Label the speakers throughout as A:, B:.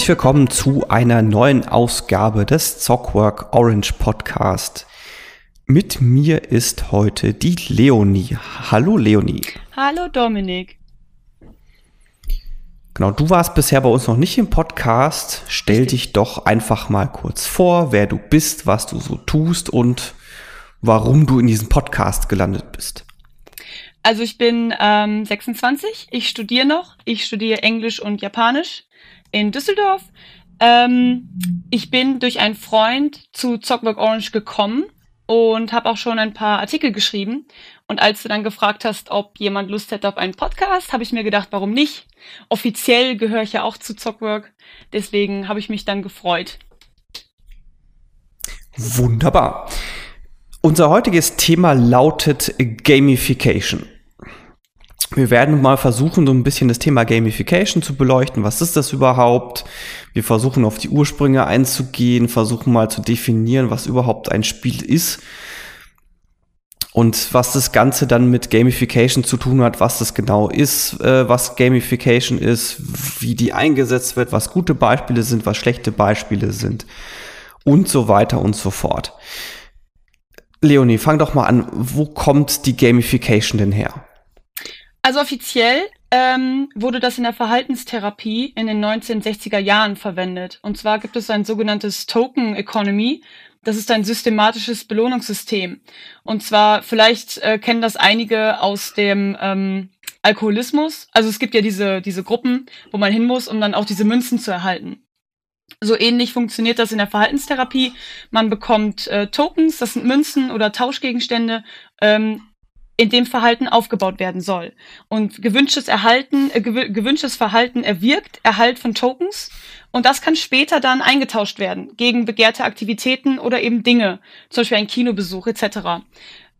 A: Herzlich willkommen zu einer neuen Ausgabe des Zockwork Orange Podcast. Mit mir ist heute die Leonie. Hallo Leonie.
B: Hallo Dominik.
A: Genau, du warst bisher bei uns noch nicht im Podcast. Stell dich doch einfach mal kurz vor, wer du bist, was du so tust und warum du in diesem Podcast gelandet bist.
B: Also ich bin ähm, 26, ich studiere noch, ich studiere Englisch und Japanisch in Düsseldorf. Ähm, ich bin durch einen Freund zu Zockwork Orange gekommen und habe auch schon ein paar Artikel geschrieben. Und als du dann gefragt hast, ob jemand Lust hätte auf einen Podcast, habe ich mir gedacht, warum nicht? Offiziell gehöre ich ja auch zu Zockwork. Deswegen habe ich mich dann gefreut.
A: Wunderbar. Unser heutiges Thema lautet Gamification. Wir werden mal versuchen, so ein bisschen das Thema Gamification zu beleuchten. Was ist das überhaupt? Wir versuchen auf die Ursprünge einzugehen, versuchen mal zu definieren, was überhaupt ein Spiel ist und was das Ganze dann mit Gamification zu tun hat, was das genau ist, äh, was Gamification ist, wie die eingesetzt wird, was gute Beispiele sind, was schlechte Beispiele sind und so weiter und so fort. Leonie, fang doch mal an. Wo kommt die Gamification denn her?
B: Also offiziell ähm, wurde das in der Verhaltenstherapie in den 1960er Jahren verwendet. Und zwar gibt es ein sogenanntes Token Economy. Das ist ein systematisches Belohnungssystem. Und zwar, vielleicht äh, kennen das einige aus dem ähm, Alkoholismus. Also es gibt ja diese, diese Gruppen, wo man hin muss, um dann auch diese Münzen zu erhalten. So ähnlich funktioniert das in der Verhaltenstherapie. Man bekommt äh, Tokens, das sind Münzen oder Tauschgegenstände, ähm, in dem Verhalten aufgebaut werden soll. Und gewünschtes Erhalten, äh, gewünschtes Verhalten erwirkt Erhalt von Tokens und das kann später dann eingetauscht werden gegen begehrte Aktivitäten oder eben Dinge, zum Beispiel ein Kinobesuch etc.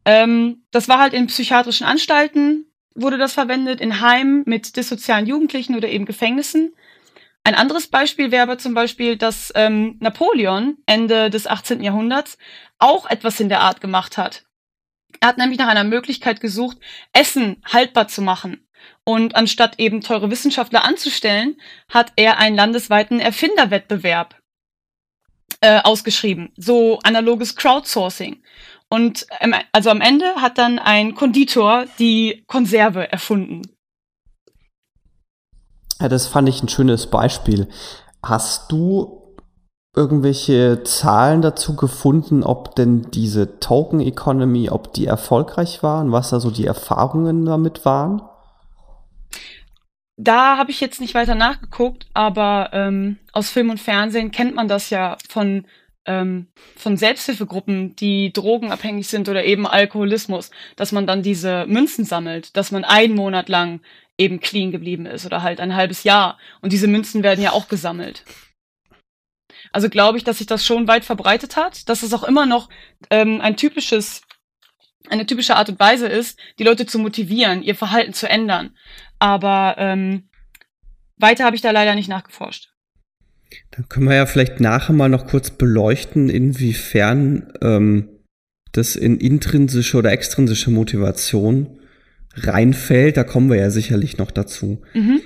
B: Ähm, das war halt in psychiatrischen Anstalten wurde das verwendet, in Heimen mit dissozialen Jugendlichen oder eben Gefängnissen. Ein anderes Beispiel wäre aber zum Beispiel, dass ähm, Napoleon Ende des 18. Jahrhunderts auch etwas in der Art gemacht hat. Er hat nämlich nach einer Möglichkeit gesucht, Essen haltbar zu machen. Und anstatt eben teure Wissenschaftler anzustellen, hat er einen landesweiten Erfinderwettbewerb äh, ausgeschrieben. So analoges Crowdsourcing. Und ähm, also am Ende hat dann ein Konditor die Konserve erfunden.
A: Ja, das fand ich ein schönes Beispiel. Hast du irgendwelche Zahlen dazu gefunden, ob denn diese Token Economy, ob die erfolgreich waren, was da so die Erfahrungen damit waren?
B: Da habe ich jetzt nicht weiter nachgeguckt, aber ähm, aus Film und Fernsehen kennt man das ja von ähm, von Selbsthilfegruppen, die drogenabhängig sind oder eben Alkoholismus, dass man dann diese Münzen sammelt, dass man einen Monat lang eben clean geblieben ist oder halt ein halbes Jahr. Und diese Münzen werden ja auch gesammelt. Also glaube ich, dass sich das schon weit verbreitet hat, dass es auch immer noch ähm, ein typisches, eine typische Art und Weise ist, die Leute zu motivieren, ihr Verhalten zu ändern. Aber ähm, weiter habe ich da leider nicht nachgeforscht.
A: Dann können wir ja vielleicht nachher mal noch kurz beleuchten, inwiefern ähm, das in intrinsische oder extrinsische Motivation reinfällt, da kommen wir ja sicherlich noch dazu. Mhm.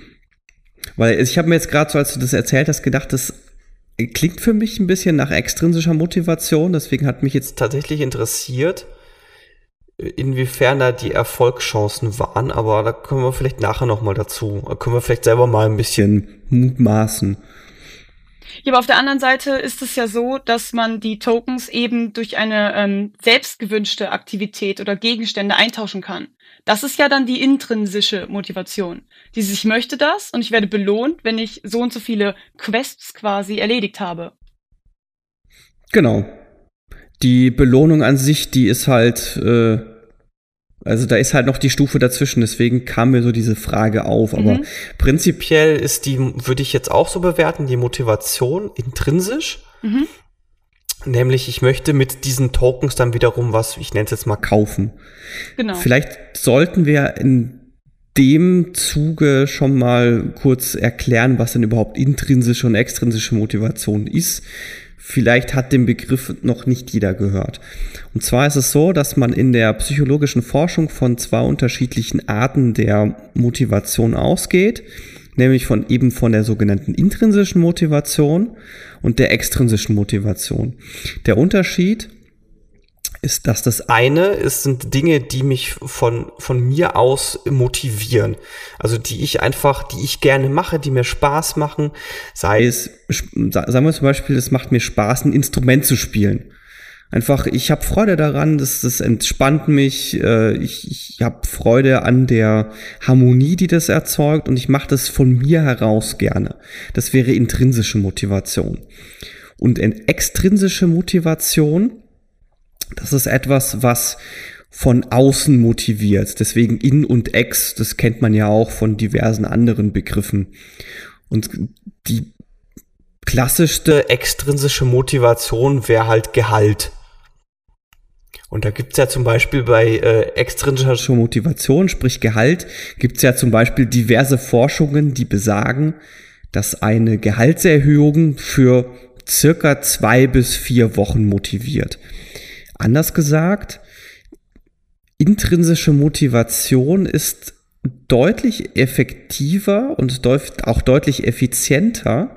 A: Weil ich habe mir jetzt gerade so, als du das erzählt hast, gedacht, das klingt für mich ein bisschen nach extrinsischer Motivation. Deswegen hat mich jetzt tatsächlich interessiert, inwiefern da die Erfolgschancen waren. Aber da kommen wir vielleicht nachher noch mal dazu. Da können wir vielleicht selber mal ein bisschen mutmaßen.
B: Ja, aber auf der anderen Seite ist es ja so, dass man die Tokens eben durch eine ähm, selbstgewünschte Aktivität oder Gegenstände eintauschen kann. Das ist ja dann die intrinsische Motivation. Dieses, ich möchte das und ich werde belohnt, wenn ich so und so viele Quests quasi erledigt habe.
A: Genau. Die Belohnung an sich, die ist halt, äh, also da ist halt noch die Stufe dazwischen, deswegen kam mir so diese Frage auf. Aber mhm. prinzipiell ist die, würde ich jetzt auch so bewerten, die Motivation intrinsisch. Mhm. Nämlich, ich möchte mit diesen Tokens dann wiederum was, ich nenne es jetzt mal, kaufen. Genau. Vielleicht sollten wir in dem Zuge schon mal kurz erklären, was denn überhaupt intrinsische und extrinsische Motivation ist. Vielleicht hat den Begriff noch nicht jeder gehört. Und zwar ist es so, dass man in der psychologischen Forschung von zwei unterschiedlichen Arten der Motivation ausgeht. Nämlich von eben von der sogenannten intrinsischen Motivation und der extrinsischen Motivation. Der Unterschied ist, dass das eine ist, sind Dinge, die mich von, von mir aus motivieren. Also die ich einfach, die ich gerne mache, die mir Spaß machen. Sei es, sagen wir zum Beispiel, es macht mir Spaß, ein Instrument zu spielen. Einfach, ich habe Freude daran, das, das entspannt mich, äh, ich, ich habe Freude an der Harmonie, die das erzeugt und ich mache das von mir heraus gerne. Das wäre intrinsische Motivation. Und in extrinsische Motivation, das ist etwas, was von außen motiviert. Deswegen in und ex, das kennt man ja auch von diversen anderen Begriffen. Und die klassischste extrinsische Motivation wäre halt Gehalt. Und da gibt's ja zum Beispiel bei äh, extrinsischer Motivation, sprich Gehalt, gibt's ja zum Beispiel diverse Forschungen, die besagen, dass eine Gehaltserhöhung für circa zwei bis vier Wochen motiviert. Anders gesagt, intrinsische Motivation ist deutlich effektiver und auch deutlich effizienter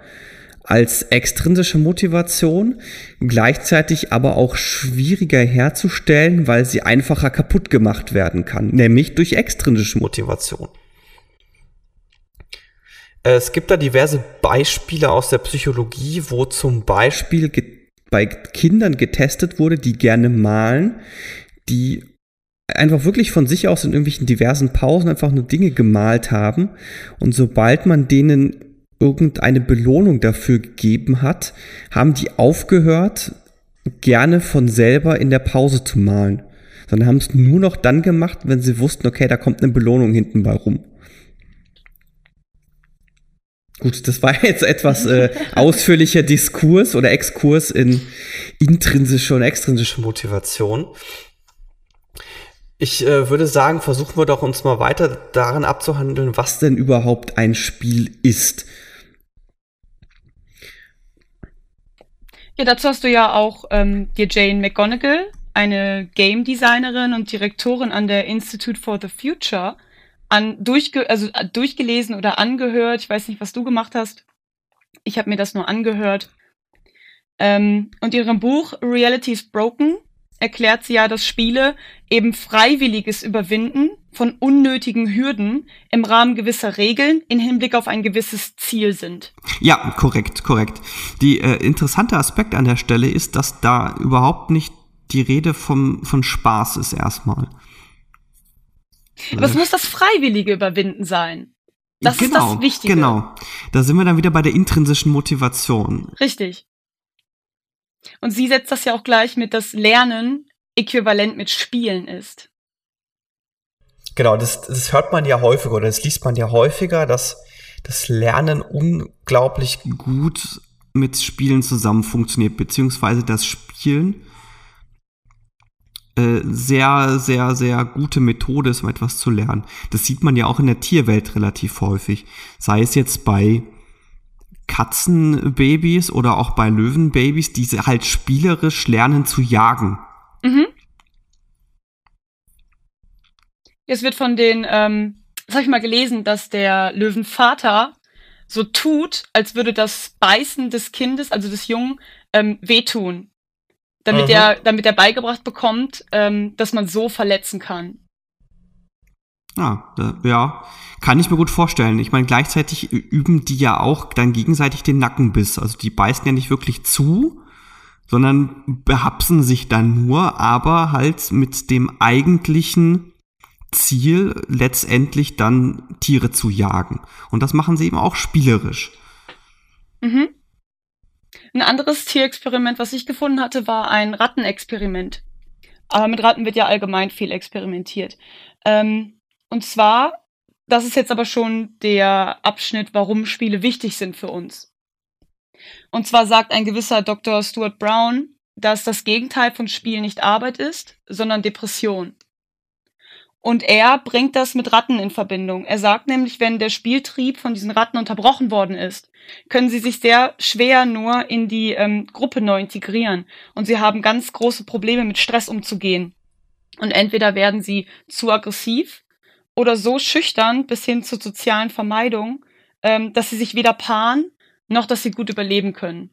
A: als extrinsische Motivation, gleichzeitig aber auch schwieriger herzustellen, weil sie einfacher kaputt gemacht werden kann, nämlich durch extrinsische Motivation. Es gibt da diverse Beispiele aus der Psychologie, wo zum Beispiel bei Kindern getestet wurde, die gerne malen, die einfach wirklich von sich aus in irgendwelchen diversen Pausen einfach nur Dinge gemalt haben. Und sobald man denen irgendeine Belohnung dafür gegeben hat, haben die aufgehört, gerne von selber in der Pause zu malen. Sondern haben es nur noch dann gemacht, wenn sie wussten, okay, da kommt eine Belohnung hinten bei rum. Gut, das war jetzt etwas äh, ausführlicher Diskurs oder Exkurs in intrinsische und extrinsische Motivation. Ich äh, würde sagen, versuchen wir doch uns mal weiter daran abzuhandeln, was denn überhaupt ein Spiel ist.
B: Ja, dazu hast du ja auch ähm, dir Jane McGonigal, eine Game Designerin und Direktorin an der Institute for the Future, an, durchge also, äh, durchgelesen oder angehört. Ich weiß nicht, was du gemacht hast. Ich habe mir das nur angehört. Ähm, und ihrem Buch Reality's Broken erklärt sie ja, dass Spiele eben freiwilliges Überwinden von unnötigen Hürden im Rahmen gewisser Regeln in Hinblick auf ein gewisses Ziel sind.
A: Ja, korrekt, korrekt. Die äh, interessante Aspekt an der Stelle ist, dass da überhaupt nicht die Rede vom, von Spaß ist erstmal.
B: Was muss das freiwillige Überwinden sein? Das genau, ist das genau, Wichtige.
A: Genau. Da sind wir dann wieder bei der intrinsischen Motivation.
B: Richtig. Und sie setzt das ja auch gleich mit, dass Lernen äquivalent mit Spielen ist.
A: Genau, das, das hört man ja häufiger oder das liest man ja häufiger, dass das Lernen unglaublich gut mit Spielen zusammen funktioniert, beziehungsweise das Spielen äh, sehr, sehr, sehr gute Methode ist, um etwas zu lernen. Das sieht man ja auch in der Tierwelt relativ häufig. Sei es jetzt bei Katzenbabys oder auch bei Löwenbabys, die halt spielerisch lernen zu jagen. Mhm.
B: Es wird von den, ähm, das habe ich mal gelesen, dass der Löwenvater so tut, als würde das Beißen des Kindes, also des Jungen, ähm, wehtun. Damit er, damit er beigebracht bekommt, ähm, dass man so verletzen kann.
A: Ja, ja, kann ich mir gut vorstellen. Ich meine, gleichzeitig üben die ja auch dann gegenseitig den Nackenbiss. Also die beißen ja nicht wirklich zu, sondern behapsen sich dann nur, aber halt mit dem eigentlichen Ziel, letztendlich dann Tiere zu jagen. Und das machen sie eben auch spielerisch.
B: Mhm. Ein anderes Tierexperiment, was ich gefunden hatte, war ein Rattenexperiment. Aber mit Ratten wird ja allgemein viel experimentiert. Ähm, und zwar, das ist jetzt aber schon der Abschnitt, warum Spiele wichtig sind für uns. Und zwar sagt ein gewisser Dr. Stuart Brown, dass das Gegenteil von Spiel nicht Arbeit ist, sondern Depression. Und er bringt das mit Ratten in Verbindung. Er sagt nämlich, wenn der Spieltrieb von diesen Ratten unterbrochen worden ist, können sie sich sehr schwer nur in die ähm, Gruppe neu integrieren. Und sie haben ganz große Probleme mit Stress umzugehen. Und entweder werden sie zu aggressiv oder so schüchtern bis hin zur sozialen Vermeidung, ähm, dass sie sich weder paaren, noch dass sie gut überleben können.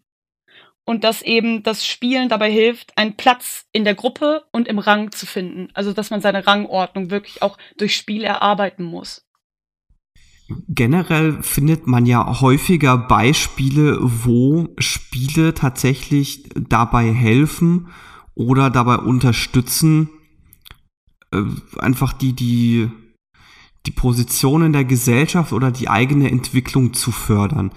B: Und dass eben das Spielen dabei hilft, einen Platz in der Gruppe und im Rang zu finden. Also dass man seine Rangordnung wirklich auch durch Spiel erarbeiten muss.
A: Generell findet man ja häufiger Beispiele, wo Spiele tatsächlich dabei helfen oder dabei unterstützen, äh, einfach die, die, die Position in der Gesellschaft oder die eigene Entwicklung zu fördern.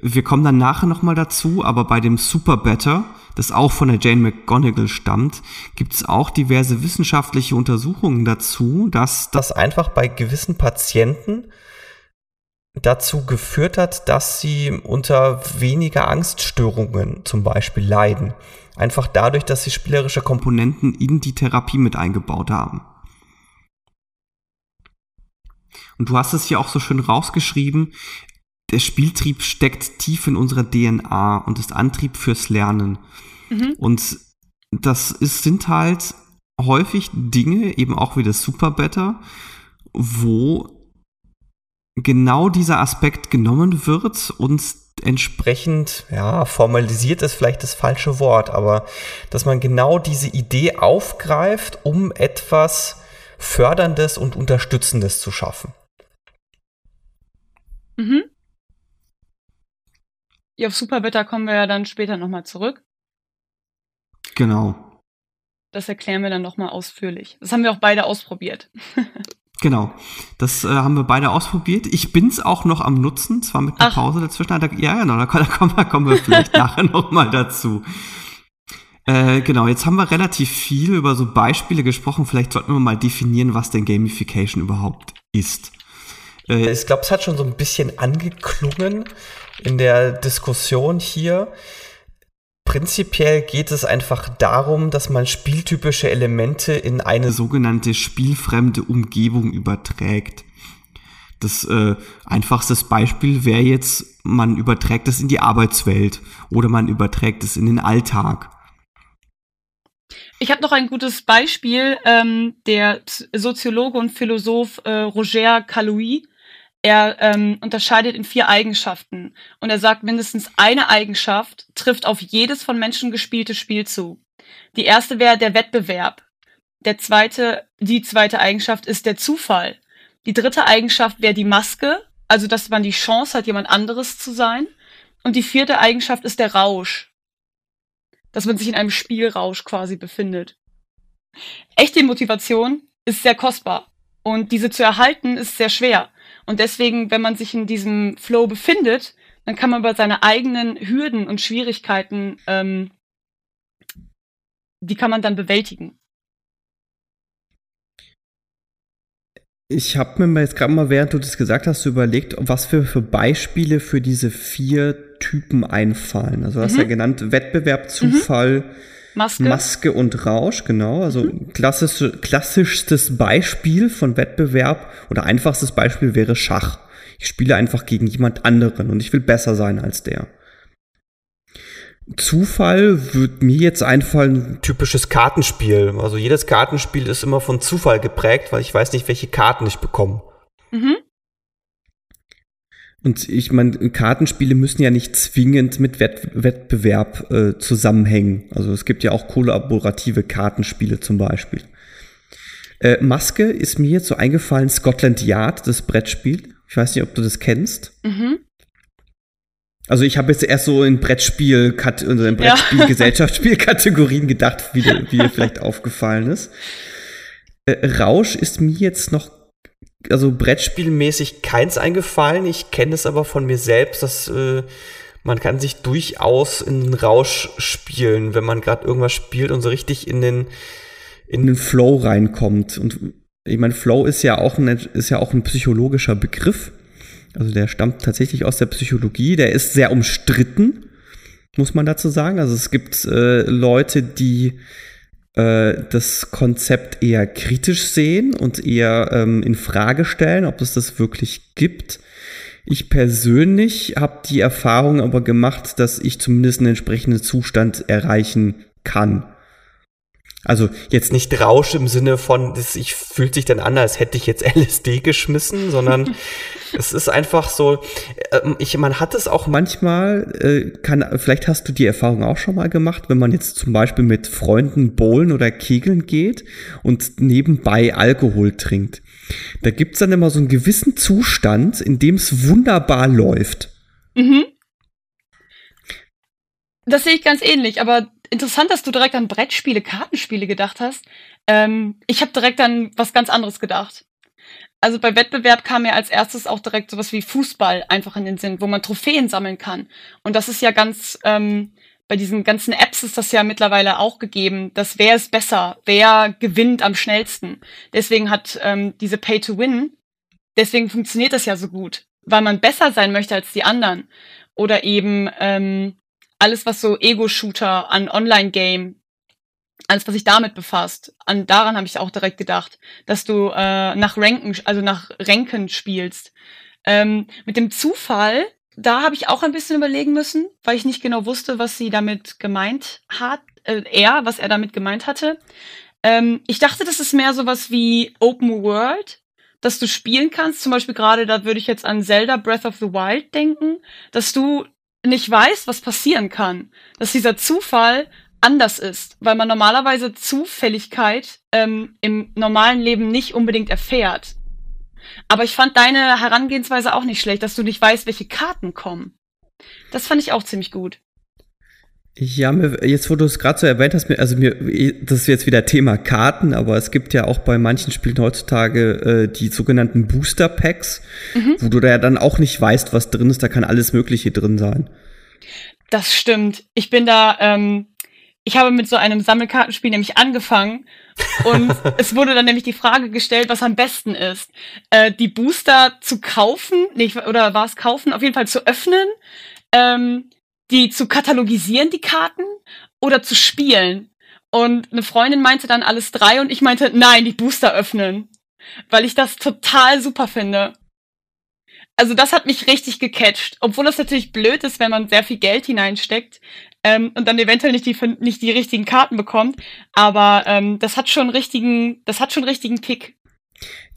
A: Wir kommen dann nachher nochmal dazu, aber bei dem Super Better, das auch von der Jane McGonigal stammt, gibt es auch diverse wissenschaftliche Untersuchungen dazu, dass das einfach bei gewissen Patienten dazu geführt hat, dass sie unter weniger Angststörungen zum Beispiel leiden. Einfach dadurch, dass sie spielerische Komponenten in die Therapie mit eingebaut haben. Und du hast es hier auch so schön rausgeschrieben, der Spieltrieb steckt tief in unserer DNA und ist Antrieb fürs Lernen. Mhm. Und das ist, sind halt häufig Dinge, eben auch wie das Super Better, wo genau dieser Aspekt genommen wird und entsprechend, ja, formalisiert ist vielleicht das falsche Wort, aber dass man genau diese Idee aufgreift, um etwas Förderndes und Unterstützendes zu schaffen.
B: Mhm. Ja, auf Superbetter kommen wir ja dann später nochmal zurück.
A: Genau.
B: Das erklären wir dann nochmal ausführlich. Das haben wir auch beide ausprobiert.
A: Genau, das äh, haben wir beide ausprobiert. Ich bin's auch noch am Nutzen, zwar mit einer Ach. Pause dazwischen. Da, ja, genau, da, da, kommen, da kommen wir vielleicht nachher noch mal dazu. Äh, genau, jetzt haben wir relativ viel über so Beispiele gesprochen. Vielleicht sollten wir mal definieren, was denn Gamification überhaupt ist. Äh, ich glaube, es hat schon so ein bisschen angeklungen in der Diskussion hier. Prinzipiell geht es einfach darum, dass man spieltypische Elemente in eine sogenannte spielfremde Umgebung überträgt. Das äh, einfachste Beispiel wäre jetzt, man überträgt es in die Arbeitswelt oder man überträgt es in den Alltag.
B: Ich habe noch ein gutes Beispiel. Ähm, der Soziologe und Philosoph äh, Roger Calouis er ähm, unterscheidet in vier Eigenschaften und er sagt, mindestens eine Eigenschaft trifft auf jedes von Menschen gespielte Spiel zu. Die erste wäre der Wettbewerb. Der zweite, die zweite Eigenschaft ist der Zufall. Die dritte Eigenschaft wäre die Maske, also dass man die Chance hat, jemand anderes zu sein. Und die vierte Eigenschaft ist der Rausch, dass man sich in einem Spielrausch quasi befindet. Echte Motivation ist sehr kostbar und diese zu erhalten ist sehr schwer. Und deswegen, wenn man sich in diesem Flow befindet, dann kann man über seine eigenen Hürden und Schwierigkeiten, ähm, die kann man dann bewältigen.
A: Ich habe mir jetzt gerade mal, während du das gesagt hast, überlegt, was für, für Beispiele für diese vier Typen einfallen. Also du hast mhm. ja genannt Wettbewerb, Zufall, mhm Maske. Maske und Rausch, genau. Also mhm. klassisch, klassischstes Beispiel von Wettbewerb oder einfachstes Beispiel wäre Schach. Ich spiele einfach gegen jemand anderen und ich will besser sein als der. Zufall wird mir jetzt einfallen. Typisches Kartenspiel. Also jedes Kartenspiel ist immer von Zufall geprägt, weil ich weiß nicht, welche Karten ich bekomme. Mhm. Und ich meine, Kartenspiele müssen ja nicht zwingend mit Wett Wettbewerb äh, zusammenhängen. Also es gibt ja auch kollaborative Kartenspiele zum Beispiel. Äh, Maske ist mir jetzt so eingefallen, Scotland Yard, das Brettspiel. Ich weiß nicht, ob du das kennst. Mhm. Also ich habe jetzt erst so in Brettspiel, also in Brettspiel, ja. Gesellschaftsspielkategorien gedacht, wie dir, wie dir vielleicht aufgefallen ist. Äh, Rausch ist mir jetzt noch also Brettspielmäßig keins eingefallen. Ich kenne es aber von mir selbst, dass äh, man kann sich durchaus in den Rausch spielen, wenn man gerade irgendwas spielt und so richtig in den in den Flow reinkommt. Und ich meine, Flow ist ja auch ein, ist ja auch ein psychologischer Begriff. Also der stammt tatsächlich aus der Psychologie. Der ist sehr umstritten, muss man dazu sagen. Also es gibt äh, Leute, die äh, das Konzept eher kritisch sehen und eher ähm, in Frage stellen, ob es das wirklich gibt. Ich persönlich habe die Erfahrung aber gemacht, dass ich zumindest einen entsprechenden Zustand erreichen kann. Also jetzt nicht Rausch im Sinne von, das ich fühlt sich dann an, als hätte ich jetzt LSD geschmissen, sondern es ist einfach so, ähm, ich, man hat es auch manchmal, äh, kann, vielleicht hast du die Erfahrung auch schon mal gemacht, wenn man jetzt zum Beispiel mit Freunden bowlen oder kegeln geht und nebenbei Alkohol trinkt. Da gibt's dann immer so einen gewissen Zustand, in dem es wunderbar läuft. Mhm.
B: Das sehe ich ganz ähnlich, aber interessant, dass du direkt an Brettspiele, Kartenspiele gedacht hast. Ähm, ich habe direkt an was ganz anderes gedacht. Also bei Wettbewerb kam mir als erstes auch direkt sowas wie Fußball einfach in den Sinn, wo man Trophäen sammeln kann. Und das ist ja ganz, ähm, bei diesen ganzen Apps ist das ja mittlerweile auch gegeben, dass wer ist besser, wer gewinnt am schnellsten. Deswegen hat ähm, diese Pay to Win, deswegen funktioniert das ja so gut, weil man besser sein möchte als die anderen. Oder eben ähm, alles, was so Ego-Shooter an Online-Game, alles, was sich damit befasst, an daran habe ich auch direkt gedacht, dass du äh, nach Ranken, also nach Ranken spielst. Ähm, mit dem Zufall, da habe ich auch ein bisschen überlegen müssen, weil ich nicht genau wusste, was sie damit gemeint hat, äh, er, was er damit gemeint hatte. Ähm, ich dachte, das ist mehr sowas wie Open World, dass du spielen kannst. Zum Beispiel gerade, da würde ich jetzt an Zelda Breath of the Wild denken, dass du nicht weiß, was passieren kann. Dass dieser Zufall anders ist, weil man normalerweise Zufälligkeit ähm, im normalen Leben nicht unbedingt erfährt. Aber ich fand deine Herangehensweise auch nicht schlecht, dass du nicht weißt, welche Karten kommen. Das fand ich auch ziemlich gut.
A: Ja, jetzt wo du es gerade so erwähnt hast, also mir, das ist jetzt wieder Thema Karten, aber es gibt ja auch bei manchen Spielen heutzutage äh, die sogenannten Booster Packs, mhm. wo du da ja dann auch nicht weißt, was drin ist, da kann alles Mögliche drin sein.
B: Das stimmt. Ich bin da, ähm, ich habe mit so einem Sammelkartenspiel nämlich angefangen und es wurde dann nämlich die Frage gestellt, was am besten ist. Äh, die Booster zu kaufen, nee, oder war es kaufen, auf jeden Fall zu öffnen. Ähm, die zu katalogisieren, die Karten, oder zu spielen. Und eine Freundin meinte dann alles drei und ich meinte, nein, die Booster öffnen. Weil ich das total super finde. Also das hat mich richtig gecatcht. Obwohl das natürlich blöd ist, wenn man sehr viel Geld hineinsteckt ähm, und dann eventuell nicht die, nicht die richtigen Karten bekommt. Aber ähm, das hat schon richtigen, das hat schon richtigen Kick.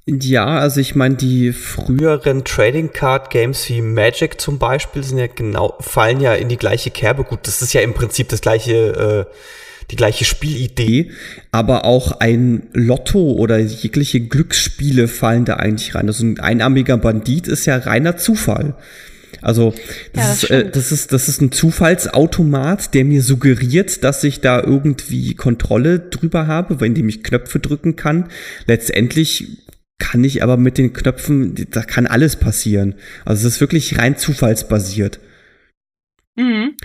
A: Ja, also ich meine, die früheren Trading Card Games wie Magic zum Beispiel sind ja genau, fallen ja in die gleiche Kerbe. Gut, das ist ja im Prinzip das gleiche, äh, die gleiche Spielidee, aber auch ein Lotto oder jegliche Glücksspiele fallen da eigentlich rein. Also ein einarmiger Bandit ist ja reiner Zufall. Also das, ja, das, ist, äh, das, ist, das ist ein Zufallsautomat, der mir suggeriert, dass ich da irgendwie Kontrolle drüber habe, indem ich Knöpfe drücken kann. Letztendlich kann ich aber mit den Knöpfen, da kann alles passieren. Also es ist wirklich rein zufallsbasiert. Mhm.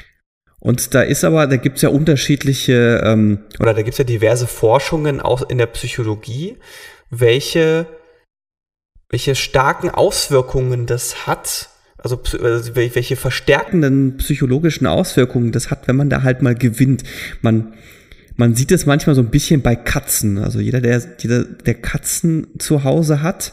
A: Und da ist aber, da gibt's ja unterschiedliche, ähm, oder da gibt's ja diverse Forschungen auch in der Psychologie, welche, welche starken Auswirkungen das hat, also, also welche verstärkenden psychologischen Auswirkungen das hat, wenn man da halt mal gewinnt. Man, man sieht es manchmal so ein bisschen bei Katzen. Also jeder, der, jeder, der Katzen zu Hause hat,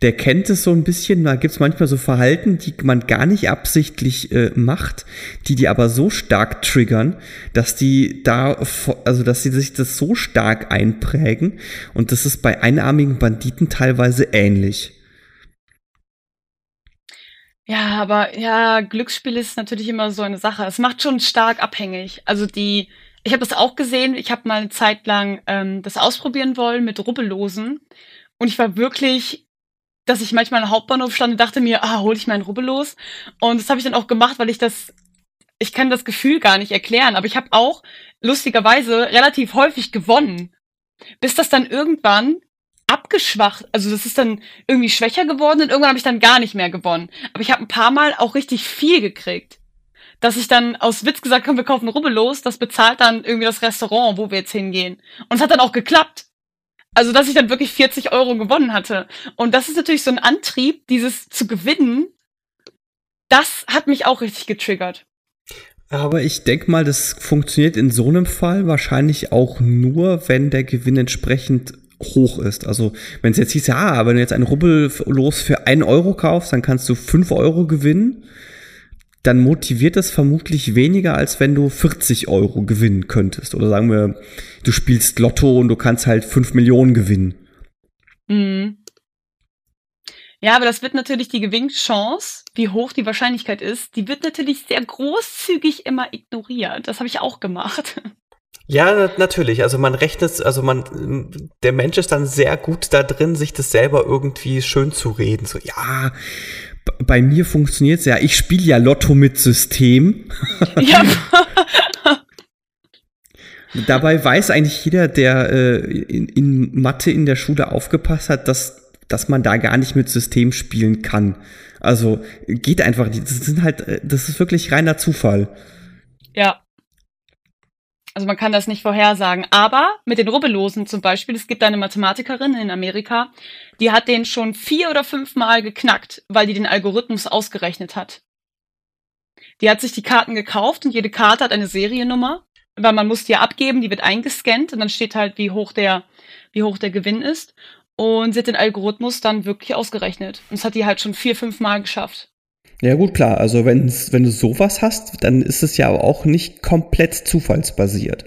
A: der kennt es so ein bisschen. Da gibt es manchmal so Verhalten, die man gar nicht absichtlich äh, macht, die die aber so stark triggern, dass die da, also dass sie sich das so stark einprägen. Und das ist bei einarmigen Banditen teilweise ähnlich.
B: Ja, aber ja, Glücksspiel ist natürlich immer so eine Sache. Es macht schon stark abhängig. Also die ich habe das auch gesehen. Ich habe mal eine Zeit lang ähm, das ausprobieren wollen mit Rubbellosen. Und ich war wirklich, dass ich manchmal im Hauptbahnhof stand und dachte mir, ah, hol ich meinen Rubbellos. Und das habe ich dann auch gemacht, weil ich das, ich kann das Gefühl gar nicht erklären. Aber ich habe auch lustigerweise relativ häufig gewonnen. Bis das dann irgendwann abgeschwacht, also das ist dann irgendwie schwächer geworden und irgendwann habe ich dann gar nicht mehr gewonnen. Aber ich habe ein paar Mal auch richtig viel gekriegt dass ich dann aus Witz gesagt habe, wir kaufen Rubbellos, das bezahlt dann irgendwie das Restaurant, wo wir jetzt hingehen. Und es hat dann auch geklappt. Also, dass ich dann wirklich 40 Euro gewonnen hatte. Und das ist natürlich so ein Antrieb, dieses zu gewinnen. Das hat mich auch richtig getriggert.
A: Aber ich denke mal, das funktioniert in so einem Fall wahrscheinlich auch nur, wenn der Gewinn entsprechend hoch ist. Also wenn es jetzt hieß, ja, wenn du jetzt ein Rubbellos für ein Euro kaufst, dann kannst du fünf Euro gewinnen dann motiviert das vermutlich weniger, als wenn du 40 Euro gewinnen könntest. Oder sagen wir, du spielst Lotto und du kannst halt 5 Millionen gewinnen.
B: Mhm. Ja, aber das wird natürlich die Gewinnchance, wie hoch die Wahrscheinlichkeit ist, die wird natürlich sehr großzügig immer ignoriert. Das habe ich auch gemacht.
C: Ja, natürlich. Also man rechnet, also man, der Mensch ist dann sehr gut da drin, sich das selber irgendwie schön zu reden. So, ja,
A: bei mir funktioniert es ja. Ich spiele ja Lotto mit System.
B: Ja.
A: Dabei weiß eigentlich jeder, der äh, in, in Mathe in der Schule aufgepasst hat, dass, dass man da gar nicht mit System spielen kann. Also geht einfach, das sind halt, äh, das ist wirklich reiner Zufall.
B: Ja. Also man kann das nicht vorhersagen. Aber mit den Rubbellosen zum Beispiel, es gibt eine Mathematikerin in Amerika, die hat den schon vier oder fünf Mal geknackt, weil die den Algorithmus ausgerechnet hat. Die hat sich die Karten gekauft und jede Karte hat eine Seriennummer weil man muss die abgeben, die wird eingescannt und dann steht halt, wie hoch der, wie hoch der Gewinn ist. Und sie hat den Algorithmus dann wirklich ausgerechnet. Und das hat die halt schon vier, fünf Mal geschafft.
A: Ja, gut, klar. Also wenn's, wenn du sowas hast, dann ist es ja auch nicht komplett zufallsbasiert.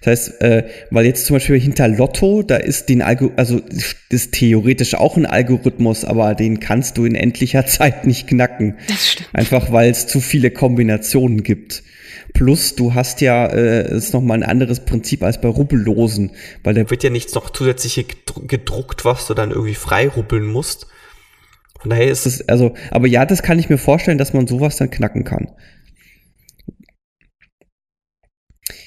A: Das heißt, äh, weil jetzt zum Beispiel hinter Lotto, da ist den Algo also ist theoretisch auch ein Algorithmus, aber den kannst du in endlicher Zeit nicht knacken.
B: Das stimmt.
A: Einfach weil es zu viele Kombinationen gibt. Plus, du hast ja, äh, ist nochmal ein anderes Prinzip als bei Rubbellosen, weil da
C: wird ja nichts noch zusätzlich gedruckt, was du dann irgendwie frei rubbeln musst.
A: Von daher ist es, also, aber ja, das kann ich mir vorstellen, dass man sowas dann knacken kann.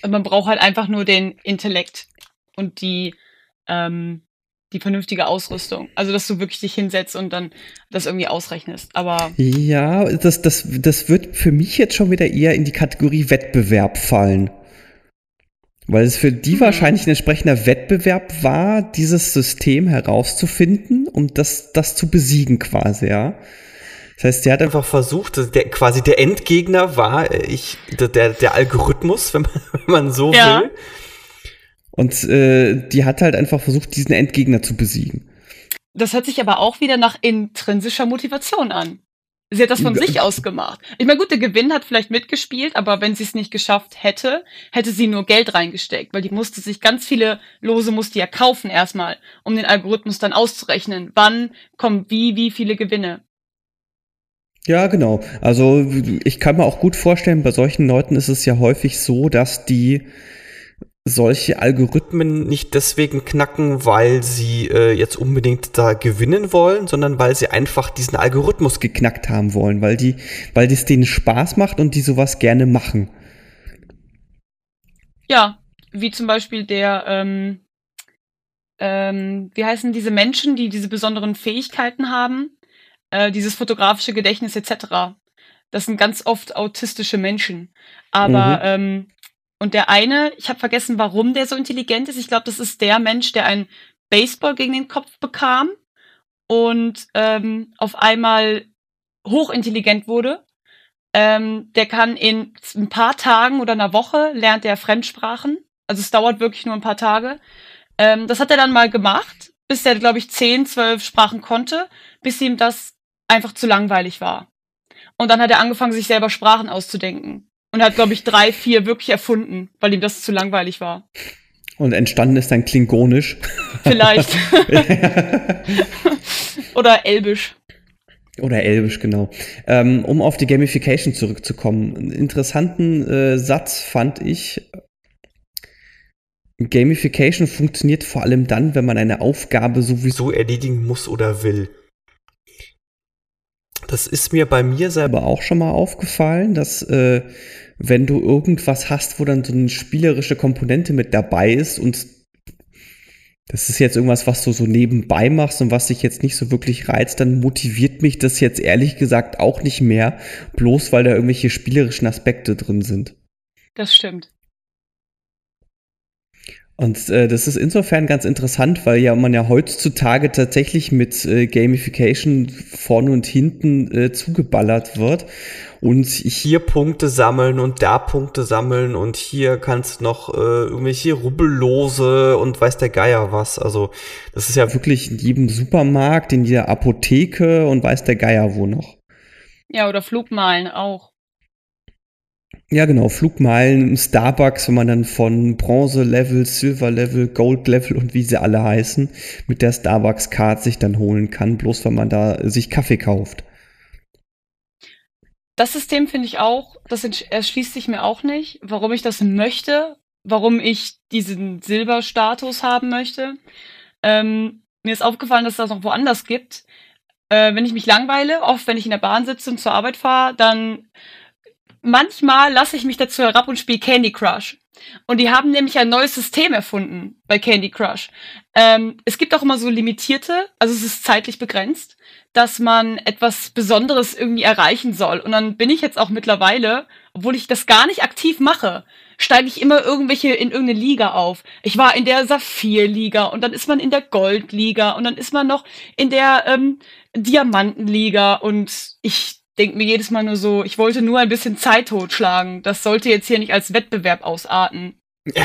B: Man braucht halt einfach nur den Intellekt und die, ähm, die vernünftige Ausrüstung. Also, dass du wirklich dich hinsetzt und dann das irgendwie ausrechnest. Aber.
A: Ja, das, das, das wird für mich jetzt schon wieder eher in die Kategorie Wettbewerb fallen. Weil es für die mhm. wahrscheinlich ein entsprechender Wettbewerb war, dieses System herauszufinden und das, das zu besiegen quasi, ja.
C: Das heißt, der hat einfach versucht, der, quasi der Endgegner war äh, ich, der, der Algorithmus, wenn man, wenn man so ja. will.
A: Und äh, die hat halt einfach versucht, diesen Endgegner zu besiegen.
B: Das hört sich aber auch wieder nach intrinsischer Motivation an. Sie hat das von sich aus gemacht. Ich meine, gut, der Gewinn hat vielleicht mitgespielt, aber wenn sie es nicht geschafft hätte, hätte sie nur Geld reingesteckt, weil die musste sich ganz viele Lose musste ja kaufen erstmal, um den Algorithmus dann auszurechnen, wann kommt wie, wie viele Gewinne.
A: Ja, genau. Also ich kann mir auch gut vorstellen, bei solchen Leuten ist es ja häufig so, dass die solche Algorithmen nicht deswegen knacken, weil sie äh, jetzt unbedingt da gewinnen wollen, sondern weil sie einfach diesen Algorithmus geknackt haben wollen, weil die, weil das denen Spaß macht und die sowas gerne machen.
B: Ja, wie zum Beispiel der, ähm, ähm, wie heißen diese Menschen, die diese besonderen Fähigkeiten haben, äh, dieses fotografische Gedächtnis etc. Das sind ganz oft autistische Menschen. Aber mhm. ähm, und der eine, ich habe vergessen, warum der so intelligent ist. Ich glaube, das ist der Mensch, der einen Baseball gegen den Kopf bekam und ähm, auf einmal hochintelligent wurde. Ähm, der kann in ein paar Tagen oder einer Woche lernt er Fremdsprachen. Also es dauert wirklich nur ein paar Tage. Ähm, das hat er dann mal gemacht, bis er, glaube ich, zehn, zwölf Sprachen konnte, bis ihm das einfach zu langweilig war. Und dann hat er angefangen, sich selber Sprachen auszudenken. Und hat, glaube ich, drei, vier wirklich erfunden, weil ihm das zu langweilig war.
A: Und entstanden ist dann Klingonisch.
B: Vielleicht. Oder Elbisch.
A: Oder Elbisch, genau. Ähm, um auf die Gamification zurückzukommen. Einen interessanten äh, Satz fand ich. Gamification funktioniert vor allem dann, wenn man eine Aufgabe sowieso erledigen muss oder will. Das ist mir bei mir selber auch schon mal aufgefallen, dass äh, wenn du irgendwas hast, wo dann so eine spielerische Komponente mit dabei ist und das ist jetzt irgendwas, was du so nebenbei machst und was dich jetzt nicht so wirklich reizt, dann motiviert mich das jetzt ehrlich gesagt auch nicht mehr, bloß weil da irgendwelche spielerischen Aspekte drin sind.
B: Das stimmt.
A: Und äh, das ist insofern ganz interessant, weil ja man ja heutzutage tatsächlich mit äh, Gamification vorne und hinten äh, zugeballert wird. Und hier Punkte sammeln und da Punkte sammeln und hier kannst noch äh, irgendwelche Rubbellose und weiß der Geier was. Also das ist ja wirklich in jedem Supermarkt, in jeder Apotheke und weiß der Geier wo noch.
B: Ja, oder Flugmalen auch.
A: Ja, genau. Flugmeilen, Starbucks, wenn man dann von Bronze-Level, Silver-Level, Gold-Level und wie sie alle heißen, mit der Starbucks-Card sich dann holen kann, bloß wenn man da sich Kaffee kauft.
B: Das System finde ich auch, das erschließt sich mir auch nicht, warum ich das möchte, warum ich diesen Silberstatus haben möchte. Ähm, mir ist aufgefallen, dass es das noch woanders gibt. Äh, wenn ich mich langweile, oft wenn ich in der Bahn sitze und zur Arbeit fahre, dann manchmal lasse ich mich dazu herab und spiele Candy Crush. Und die haben nämlich ein neues System erfunden bei Candy Crush. Ähm, es gibt auch immer so limitierte, also es ist zeitlich begrenzt, dass man etwas Besonderes irgendwie erreichen soll. Und dann bin ich jetzt auch mittlerweile, obwohl ich das gar nicht aktiv mache, steige ich immer irgendwelche in irgendeine Liga auf. Ich war in der Saphir-Liga und dann ist man in der Gold-Liga und dann ist man noch in der ähm, Diamanten-Liga und ich denke mir jedes Mal nur so, ich wollte nur ein bisschen Zeit totschlagen. Das sollte jetzt hier nicht als Wettbewerb ausarten.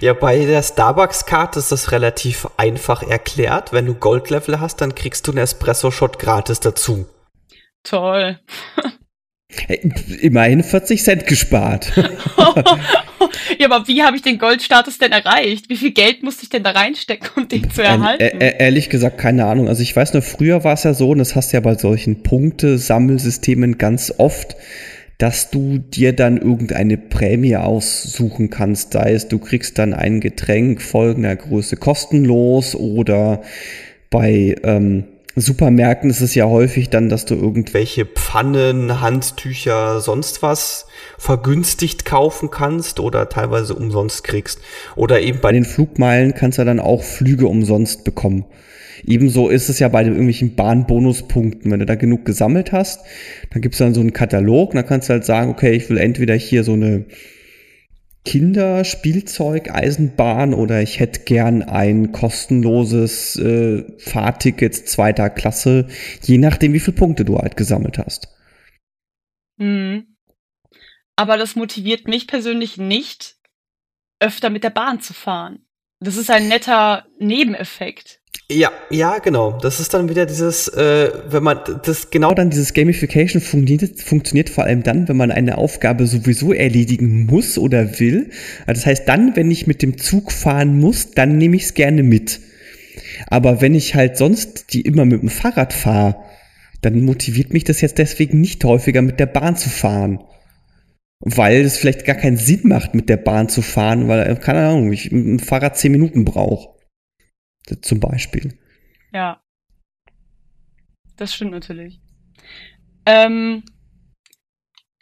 C: ja, bei der Starbucks-Karte ist das relativ einfach erklärt. Wenn du Gold-Level hast, dann kriegst du einen Espresso-Shot gratis dazu.
B: Toll.
A: Immerhin 40 Cent gespart.
B: ja, aber wie habe ich den Goldstatus denn erreicht? Wie viel Geld musste ich denn da reinstecken, um den zu erhalten?
A: Äh, äh, ehrlich gesagt, keine Ahnung. Also ich weiß nur, früher war es ja so, und das hast du ja bei solchen Punkte-Sammelsystemen ganz oft, dass du dir dann irgendeine Prämie aussuchen kannst. Sei es, du kriegst dann ein Getränk folgender Größe kostenlos oder bei ähm, Supermärkten ist es ja häufig dann, dass du irgendwelche Pfannen, Handtücher, sonst was vergünstigt kaufen kannst oder teilweise umsonst kriegst. Oder eben bei den Flugmeilen kannst du dann auch Flüge umsonst bekommen. Ebenso ist es ja bei den irgendwelchen Bahnbonuspunkten. Wenn du da genug gesammelt hast, dann gibt's dann so einen Katalog, dann kannst du halt sagen, okay, ich will entweder hier so eine Kinderspielzeug, Eisenbahn oder ich hätte gern ein kostenloses äh, Fahrticket zweiter Klasse, je nachdem, wie viele Punkte du halt gesammelt hast.
B: Mhm. Aber das motiviert mich persönlich nicht, öfter mit der Bahn zu fahren. Das ist ein netter Nebeneffekt.
C: Ja, ja, genau. Das ist dann wieder dieses, äh, wenn man das genau dann dieses Gamification funktioniert, funktioniert vor allem dann, wenn man eine Aufgabe sowieso erledigen muss oder will. Also das heißt, dann, wenn ich mit dem Zug fahren muss, dann nehme ich es gerne mit. Aber wenn ich halt sonst die immer mit dem Fahrrad fahre, dann motiviert mich das jetzt deswegen nicht häufiger mit der Bahn zu fahren. Weil es vielleicht gar keinen Sinn macht, mit der Bahn zu fahren, weil, keine Ahnung, ich dem Fahrrad zehn Minuten brauche. Zum Beispiel.
B: Ja. Das stimmt natürlich. Ähm,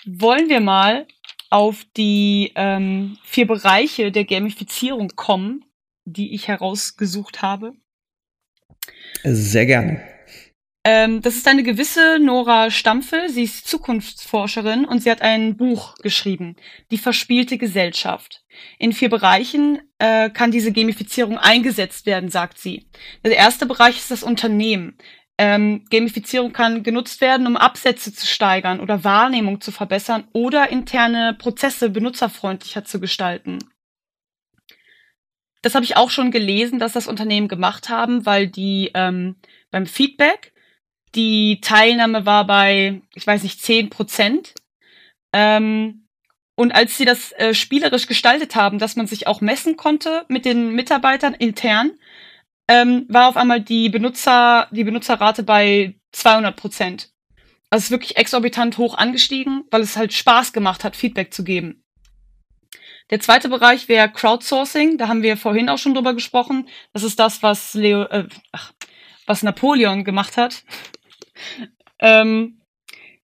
B: wollen wir mal auf die ähm, vier Bereiche der Gamifizierung kommen, die ich herausgesucht habe?
A: Sehr gerne.
B: Ähm, das ist eine gewisse Nora Stampfel. Sie ist Zukunftsforscherin und sie hat ein Buch geschrieben, Die verspielte Gesellschaft. In vier Bereichen äh, kann diese Gamifizierung eingesetzt werden, sagt sie. Der erste Bereich ist das Unternehmen. Ähm, Gamifizierung kann genutzt werden, um Absätze zu steigern oder Wahrnehmung zu verbessern oder interne Prozesse benutzerfreundlicher zu gestalten. Das habe ich auch schon gelesen, dass das Unternehmen gemacht haben, weil die ähm, beim Feedback die Teilnahme war bei, ich weiß nicht, 10 Prozent. Ähm, und als sie das äh, spielerisch gestaltet haben, dass man sich auch messen konnte mit den Mitarbeitern intern, ähm, war auf einmal die Benutzer, die Benutzerrate bei 200 Prozent. Also ist wirklich exorbitant hoch angestiegen, weil es halt Spaß gemacht hat, Feedback zu geben. Der zweite Bereich wäre Crowdsourcing. Da haben wir vorhin auch schon drüber gesprochen. Das ist das, was Leo, äh, ach, was Napoleon gemacht hat. ähm,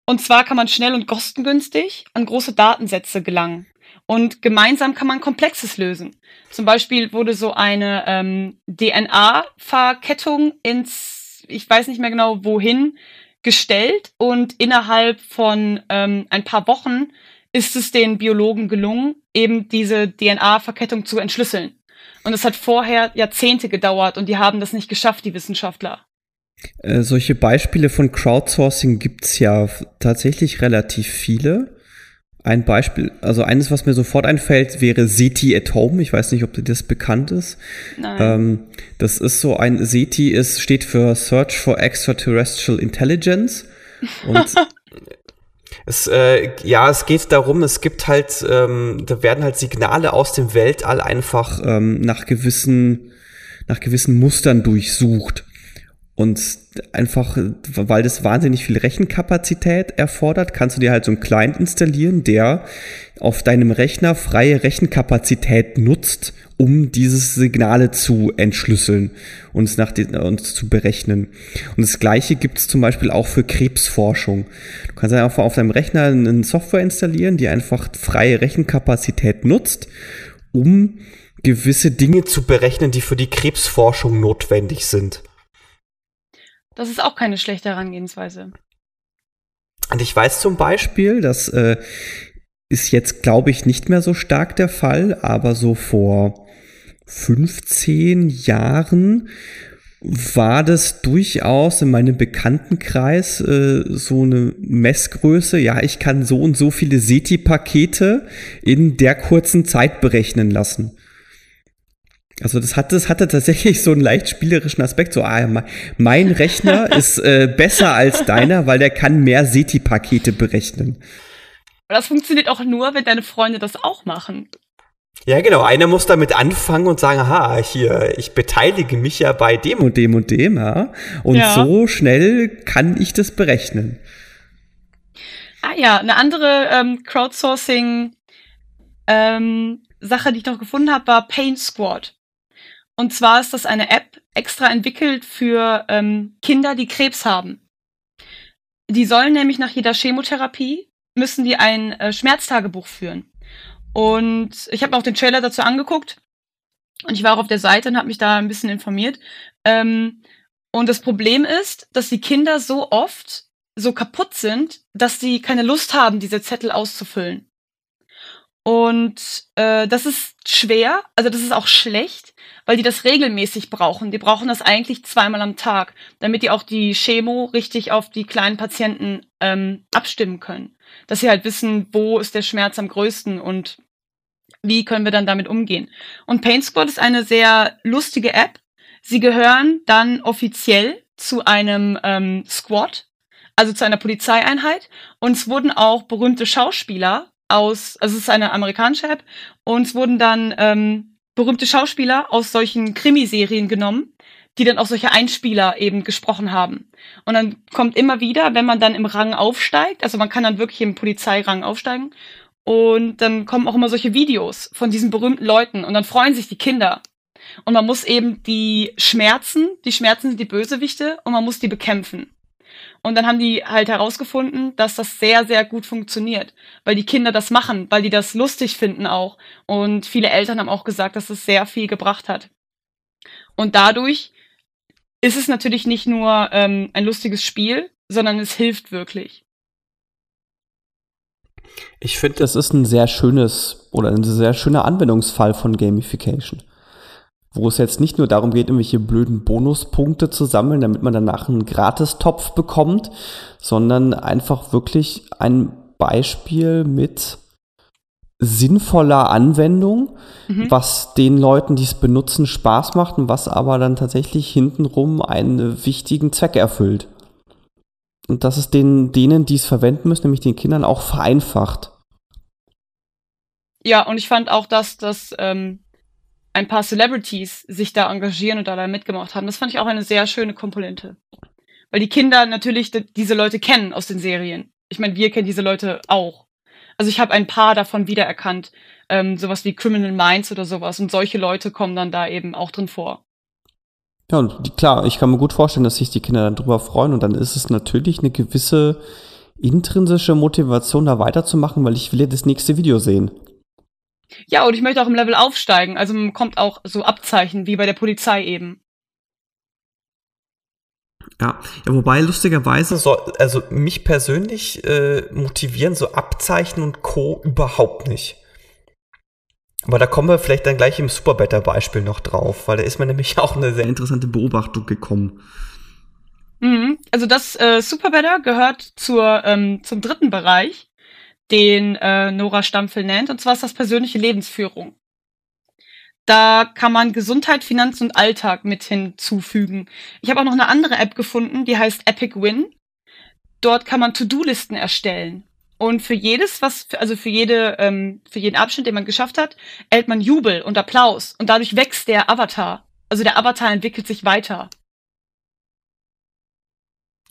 B: und zwar kann man schnell und kostengünstig an große Datensätze gelangen. Und gemeinsam kann man Komplexes lösen. Zum Beispiel wurde so eine ähm, DNA-Verkettung ins, ich weiß nicht mehr genau wohin, gestellt und innerhalb von ähm, ein paar Wochen ist es den Biologen gelungen, eben diese DNA-Verkettung zu entschlüsseln. Und es hat vorher Jahrzehnte gedauert und die haben das nicht geschafft, die Wissenschaftler.
A: Äh, solche Beispiele von Crowdsourcing gibt's ja tatsächlich relativ viele. Ein Beispiel, also eines, was mir sofort einfällt, wäre SETI at Home. Ich weiß nicht, ob dir das bekannt ist.
B: Nein.
A: Ähm, das ist so ein, SETI ist, steht für Search for Extraterrestrial Intelligence. Und
C: Es, äh, ja, es geht darum, es gibt halt, ähm, da werden halt Signale aus dem Weltall einfach
A: ähm, nach gewissen, nach gewissen Mustern durchsucht. Und einfach, weil das wahnsinnig viel Rechenkapazität erfordert, kannst du dir halt so einen Client installieren, der auf deinem Rechner freie Rechenkapazität nutzt, um dieses Signale zu entschlüsseln und es nach den, und zu berechnen. Und das gleiche gibt es zum Beispiel auch für Krebsforschung. Du kannst einfach auf deinem Rechner eine Software installieren, die einfach freie Rechenkapazität nutzt, um gewisse Dinge zu berechnen, die für die Krebsforschung notwendig sind.
B: Das ist auch keine schlechte Herangehensweise.
A: Und ich weiß zum Beispiel, das äh, ist jetzt, glaube ich, nicht mehr so stark der Fall, aber so vor 15 Jahren war das durchaus in meinem Bekanntenkreis äh, so eine Messgröße. Ja, ich kann so und so viele SETI-Pakete in der kurzen Zeit berechnen lassen. Also das hatte, das hatte tatsächlich so einen leicht spielerischen Aspekt. So, ah, mein Rechner ist äh, besser als deiner, weil der kann mehr SETI-Pakete berechnen.
B: das funktioniert auch nur, wenn deine Freunde das auch machen.
C: Ja, genau. Einer muss damit anfangen und sagen, aha, hier, ich beteilige mich ja bei dem
A: und dem und dem, ja. Und ja. so schnell kann ich das berechnen.
B: Ah ja, eine andere ähm, Crowdsourcing ähm, Sache, die ich noch gefunden habe, war Pain Squad. Und zwar ist das eine App extra entwickelt für ähm, Kinder, die Krebs haben. Die sollen nämlich nach jeder Chemotherapie müssen die ein äh, Schmerztagebuch führen. Und ich habe mir auch den Trailer dazu angeguckt und ich war auch auf der Seite und habe mich da ein bisschen informiert. Ähm, und das Problem ist, dass die Kinder so oft so kaputt sind, dass sie keine Lust haben, diese Zettel auszufüllen. Und äh, das ist schwer, also das ist auch schlecht, weil die das regelmäßig brauchen. Die brauchen das eigentlich zweimal am Tag, damit die auch die Chemo richtig auf die kleinen Patienten ähm, abstimmen können. Dass sie halt wissen, wo ist der Schmerz am größten und wie können wir dann damit umgehen. Und Pain Squad ist eine sehr lustige App. Sie gehören dann offiziell zu einem ähm, Squad, also zu einer Polizeieinheit. Und es wurden auch berühmte Schauspieler aus, also es ist eine amerikanische App, und es wurden dann ähm, berühmte Schauspieler aus solchen Krimiserien genommen, die dann auch solche Einspieler eben gesprochen haben. Und dann kommt immer wieder, wenn man dann im Rang aufsteigt, also man kann dann wirklich im Polizeirang aufsteigen, und dann kommen auch immer solche Videos von diesen berühmten Leuten und dann freuen sich die Kinder. Und man muss eben die Schmerzen, die Schmerzen sind die Bösewichte und man muss die bekämpfen. Und dann haben die halt herausgefunden, dass das sehr, sehr gut funktioniert, weil die Kinder das machen, weil die das lustig finden auch. Und viele Eltern haben auch gesagt, dass es sehr viel gebracht hat. Und dadurch ist es natürlich nicht nur ähm, ein lustiges Spiel, sondern es hilft wirklich.
A: Ich finde, das ist ein sehr schönes oder ein sehr schöner Anwendungsfall von Gamification wo es jetzt nicht nur darum geht, irgendwelche blöden Bonuspunkte zu sammeln, damit man danach einen Gratistopf bekommt, sondern einfach wirklich ein Beispiel mit sinnvoller Anwendung, mhm. was den Leuten, die es benutzen, Spaß macht und was aber dann tatsächlich hintenrum einen wichtigen Zweck erfüllt. Und dass es den, denen, die es verwenden müssen, nämlich den Kindern, auch vereinfacht.
B: Ja, und ich fand auch, dass das ähm, ein paar Celebrities sich da engagieren und da, mitgemacht haben. Das fand ich auch eine sehr schöne Komponente. Weil die Kinder natürlich diese Leute kennen aus den Serien. Ich meine, wir kennen diese Leute auch. Also ich habe ein paar davon wiedererkannt. Ähm, sowas wie Criminal Minds oder sowas. Und solche Leute kommen dann da eben auch drin vor.
A: Ja, und klar, ich kann mir gut vorstellen, dass sich die Kinder dann drüber freuen. Und dann ist es natürlich eine gewisse intrinsische Motivation, da weiterzumachen, weil ich will ja das nächste Video sehen.
B: Ja, und ich möchte auch im Level aufsteigen. Also man bekommt auch so Abzeichen, wie bei der Polizei eben.
A: Ja, ja wobei lustigerweise.
C: So, also mich persönlich äh, motivieren so Abzeichen und Co. überhaupt nicht. Aber da kommen wir vielleicht dann gleich im Superbetter-Beispiel noch drauf, weil da ist mir nämlich auch eine sehr interessante Beobachtung gekommen.
B: Mhm. Also das äh, Superbetter gehört zur, ähm, zum dritten Bereich den äh, Nora Stampfel nennt. Und zwar ist das persönliche Lebensführung. Da kann man Gesundheit, Finanz und Alltag mit hinzufügen. Ich habe auch noch eine andere App gefunden, die heißt Epic Win. Dort kann man To-Do-Listen erstellen. Und für jedes, was, also für jede, ähm, für jeden Abschnitt, den man geschafft hat, erhält man Jubel und Applaus. Und dadurch wächst der Avatar. Also der Avatar entwickelt sich weiter.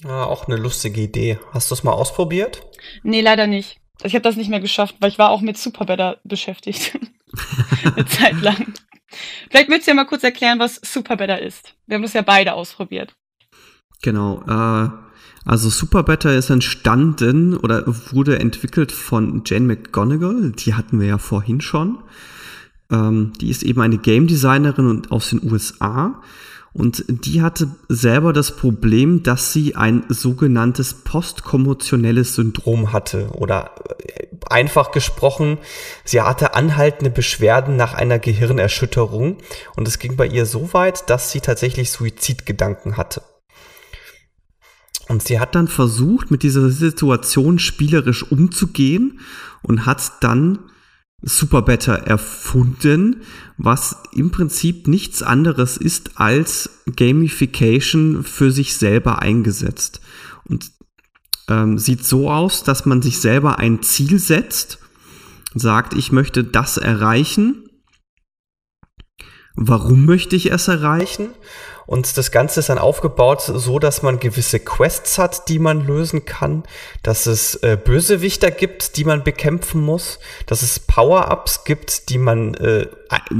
C: Ja, auch eine lustige Idee. Hast du es mal ausprobiert?
B: Nee, leider nicht. Ich habe das nicht mehr geschafft, weil ich war auch mit Superbetter beschäftigt. eine Zeit lang. Vielleicht willst du ja mal kurz erklären, was Superbetter ist. Wir haben das ja beide ausprobiert.
A: Genau. Äh, also Superbetter ist entstanden oder wurde entwickelt von Jane McGonigal. Die hatten wir ja vorhin schon. Ähm, die ist eben eine Game Designerin und aus den USA. Und die hatte selber das Problem, dass sie ein sogenanntes postkommotionelles Syndrom hatte.
C: Oder äh, einfach gesprochen, sie hatte anhaltende Beschwerden nach einer Gehirnerschütterung. Und es ging bei ihr so weit, dass sie tatsächlich Suizidgedanken hatte.
A: Und sie hat dann versucht, mit dieser Situation spielerisch umzugehen und hat dann Super Better erfunden, was im Prinzip nichts anderes ist als Gamification für sich selber eingesetzt. Und ähm, sieht so aus, dass man sich selber ein Ziel setzt, sagt, ich möchte das erreichen. Warum möchte ich es erreichen?
C: Und das Ganze ist dann aufgebaut so, dass man gewisse Quests hat, die man lösen kann, dass es äh, Bösewichter gibt, die man bekämpfen muss, dass es Power-Ups gibt, die man, äh,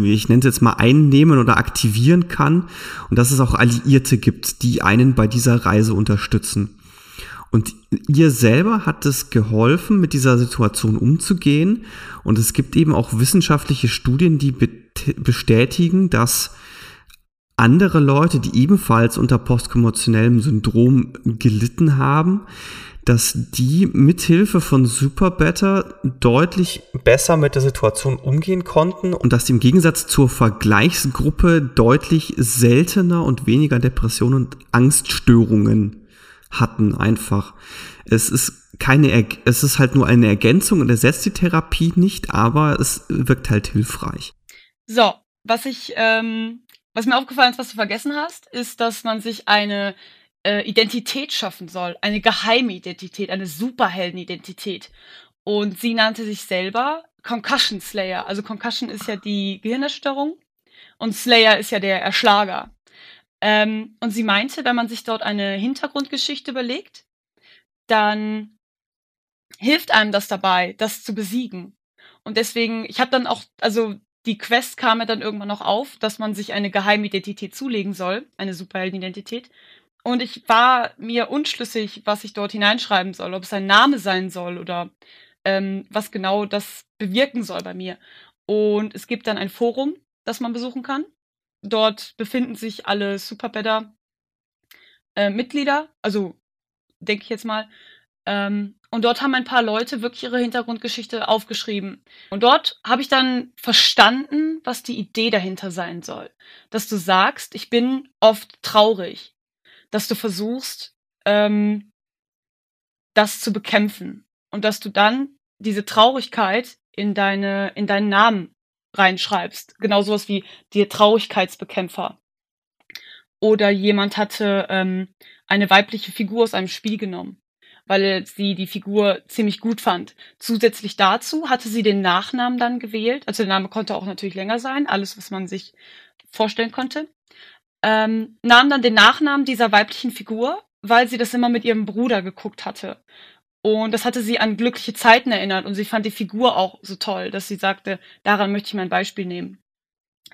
A: ich nenne es jetzt mal einnehmen oder aktivieren kann und dass es auch Alliierte gibt, die einen bei dieser Reise unterstützen. Und ihr selber hat es geholfen, mit dieser Situation umzugehen. Und es gibt eben auch wissenschaftliche Studien, die bestätigen, dass andere Leute, die ebenfalls unter postkommotionellem Syndrom gelitten haben, dass die mithilfe von Super Better deutlich
C: besser mit der Situation umgehen konnten
A: und dass sie im Gegensatz zur Vergleichsgruppe deutlich seltener und weniger Depressionen und Angststörungen hatten einfach. Es ist keine, es ist halt nur eine Ergänzung und ersetzt die Therapie nicht, aber es wirkt halt hilfreich.
B: So, was ich ähm, was mir aufgefallen ist, was du vergessen hast, ist, dass man sich eine äh, Identität schaffen soll. Eine geheime Identität, eine Superheldenidentität. Und sie nannte sich selber Concussion Slayer. Also Concussion ist ja die Gehirnerschütterung und Slayer ist ja der Erschlager. Ähm, und sie meinte, wenn man sich dort eine Hintergrundgeschichte überlegt, dann hilft einem das dabei, das zu besiegen. Und deswegen, ich habe dann auch, also die Quest kam ja dann irgendwann noch auf, dass man sich eine Geheimidentität zulegen soll, eine Superheldenidentität. Und ich war mir unschlüssig, was ich dort hineinschreiben soll, ob es ein Name sein soll oder ähm, was genau das bewirken soll bei mir. Und es gibt dann ein Forum, das man besuchen kann. Dort befinden sich alle Superbedder äh, also denke ich jetzt mal. Ähm, und dort haben ein paar Leute wirklich ihre Hintergrundgeschichte aufgeschrieben. Und dort habe ich dann verstanden, was die Idee dahinter sein soll. Dass du sagst, ich bin oft traurig. Dass du versuchst, ähm, das zu bekämpfen. Und dass du dann diese Traurigkeit in deine, in deinen Namen reinschreibst. Genau sowas wie die Traurigkeitsbekämpfer. Oder jemand hatte ähm, eine weibliche Figur aus einem Spiel genommen weil sie die Figur ziemlich gut fand. Zusätzlich dazu hatte sie den Nachnamen dann gewählt. Also der Name konnte auch natürlich länger sein, alles, was man sich vorstellen konnte. Ähm, nahm dann den Nachnamen dieser weiblichen Figur, weil sie das immer mit ihrem Bruder geguckt hatte. Und das hatte sie an glückliche Zeiten erinnert und sie fand die Figur auch so toll, dass sie sagte, daran möchte ich mein Beispiel nehmen.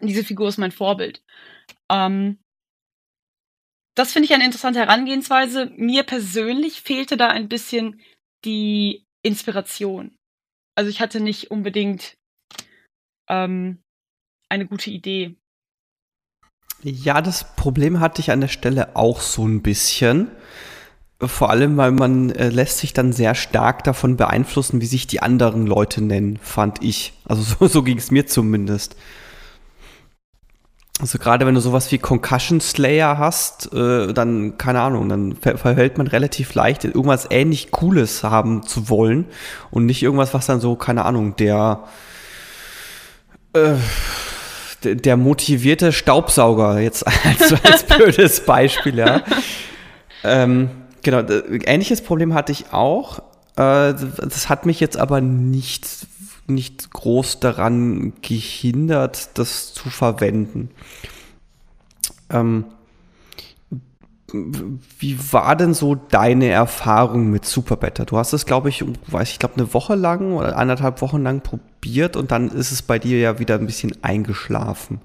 B: Diese Figur ist mein Vorbild. Ähm, das finde ich eine interessante Herangehensweise. Mir persönlich fehlte da ein bisschen die Inspiration. Also ich hatte nicht unbedingt ähm, eine gute Idee.
A: Ja, das Problem hatte ich an der Stelle auch so ein bisschen. Vor allem, weil man äh, lässt sich dann sehr stark davon beeinflussen, wie sich die anderen Leute nennen, fand ich. Also so, so ging es mir zumindest. Also gerade wenn du sowas wie Concussion Slayer hast, äh, dann, keine Ahnung, dann ver verhält man relativ leicht, irgendwas ähnlich Cooles haben zu wollen und nicht irgendwas, was dann so, keine Ahnung, der, äh, der, der motivierte Staubsauger, jetzt als, als blödes Beispiel, ja. ähm, genau, ähnliches Problem hatte ich auch, Äh, das hat mich jetzt aber nicht, nicht groß daran gehindert, das zu verwenden. Ähm, wie war denn so deine Erfahrung mit Superbetter? Du hast es, glaube ich, weiß ich glaube, eine Woche lang oder anderthalb Wochen lang probiert und dann ist es bei dir ja wieder ein bisschen eingeschlafen.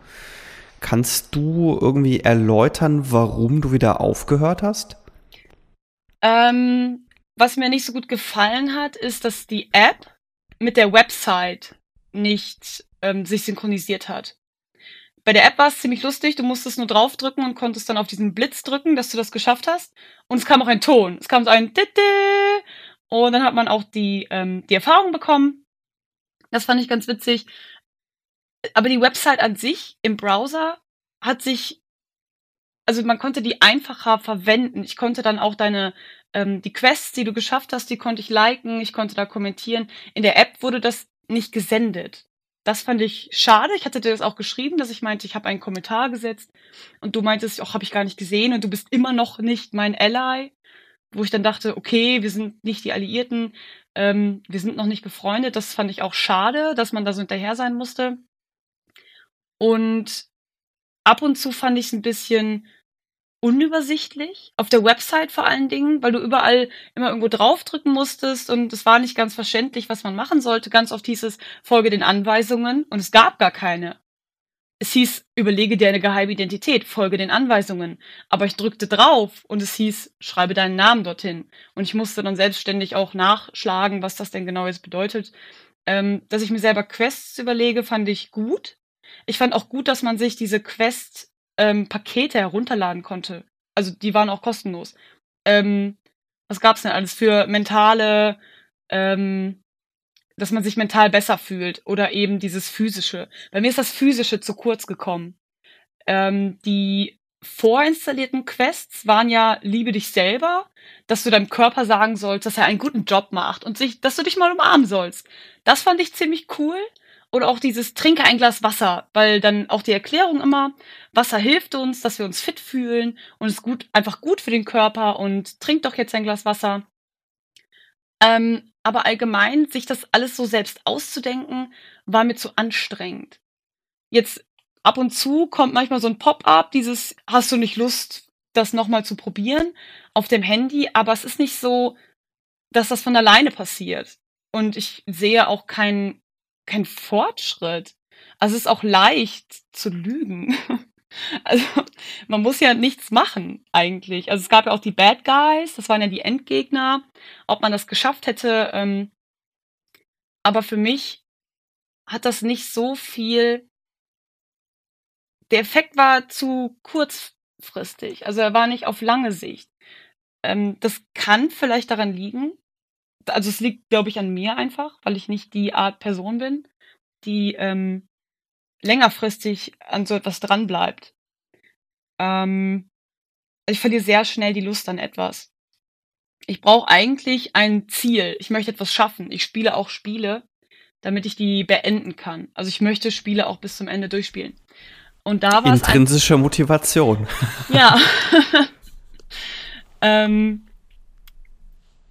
A: Kannst du irgendwie erläutern, warum du wieder aufgehört hast?
B: Ähm, was mir nicht so gut gefallen hat, ist, dass die App mit der Website nicht ähm, sich synchronisiert hat. Bei der App war es ziemlich lustig. Du musstest nur draufdrücken und konntest dann auf diesen Blitz drücken, dass du das geschafft hast. Und es kam auch ein Ton. Es kam so ein Titte. Und dann hat man auch die, ähm, die Erfahrung bekommen. Das fand ich ganz witzig. Aber die Website an sich im Browser hat sich, also man konnte die einfacher verwenden. Ich konnte dann auch deine, ähm, die Quests, die du geschafft hast, die konnte ich liken, ich konnte da kommentieren. In der App wurde das nicht gesendet. Das fand ich schade. Ich hatte dir das auch geschrieben, dass ich meinte, ich habe einen Kommentar gesetzt und du meintest, ach, habe ich gar nicht gesehen und du bist immer noch nicht mein Ally. Wo ich dann dachte, okay, wir sind nicht die Alliierten, ähm, wir sind noch nicht befreundet. Das fand ich auch schade, dass man da so hinterher sein musste. Und ab und zu fand ich es ein bisschen unübersichtlich, auf der Website vor allen Dingen, weil du überall immer irgendwo draufdrücken musstest und es war nicht ganz verständlich, was man machen sollte. Ganz oft hieß es, folge den Anweisungen und es gab gar keine. Es hieß, überlege dir eine geheime Identität, folge den Anweisungen. Aber ich drückte drauf und es hieß, schreibe deinen Namen dorthin. Und ich musste dann selbstständig auch nachschlagen, was das denn genau jetzt bedeutet. Ähm, dass ich mir selber Quests überlege, fand ich gut. Ich fand auch gut, dass man sich diese Quest ähm, Pakete herunterladen konnte. Also die waren auch kostenlos. Ähm, was gab's denn alles für mentale, ähm, dass man sich mental besser fühlt oder eben dieses physische. Bei mir ist das physische zu kurz gekommen. Ähm, die vorinstallierten Quests waren ja liebe dich selber, dass du deinem Körper sagen sollst, dass er einen guten Job macht und sich, dass du dich mal umarmen sollst. Das fand ich ziemlich cool. Oder auch dieses Trinke ein Glas Wasser, weil dann auch die Erklärung immer, Wasser hilft uns, dass wir uns fit fühlen und ist gut, einfach gut für den Körper und trink doch jetzt ein Glas Wasser. Ähm, aber allgemein, sich das alles so selbst auszudenken, war mir zu anstrengend. Jetzt ab und zu kommt manchmal so ein Pop-up, dieses, hast du nicht Lust, das nochmal zu probieren auf dem Handy, aber es ist nicht so, dass das von alleine passiert. Und ich sehe auch keinen kein Fortschritt. Also es ist auch leicht zu lügen. Also man muss ja nichts machen eigentlich. Also es gab ja auch die Bad Guys, das waren ja die Endgegner. Ob man das geschafft hätte, ähm, aber für mich hat das nicht so viel. Der Effekt war zu kurzfristig. Also er war nicht auf lange Sicht. Ähm, das kann vielleicht daran liegen, also es liegt, glaube ich, an mir einfach, weil ich nicht die Art Person bin, die ähm, längerfristig an so etwas dranbleibt. Ähm, ich verliere sehr schnell die Lust an etwas. Ich brauche eigentlich ein Ziel. Ich möchte etwas schaffen. Ich spiele auch Spiele, damit ich die beenden kann. Also ich möchte Spiele auch bis zum Ende durchspielen. Und da war
A: Intrinsische Motivation.
B: Ja. ähm,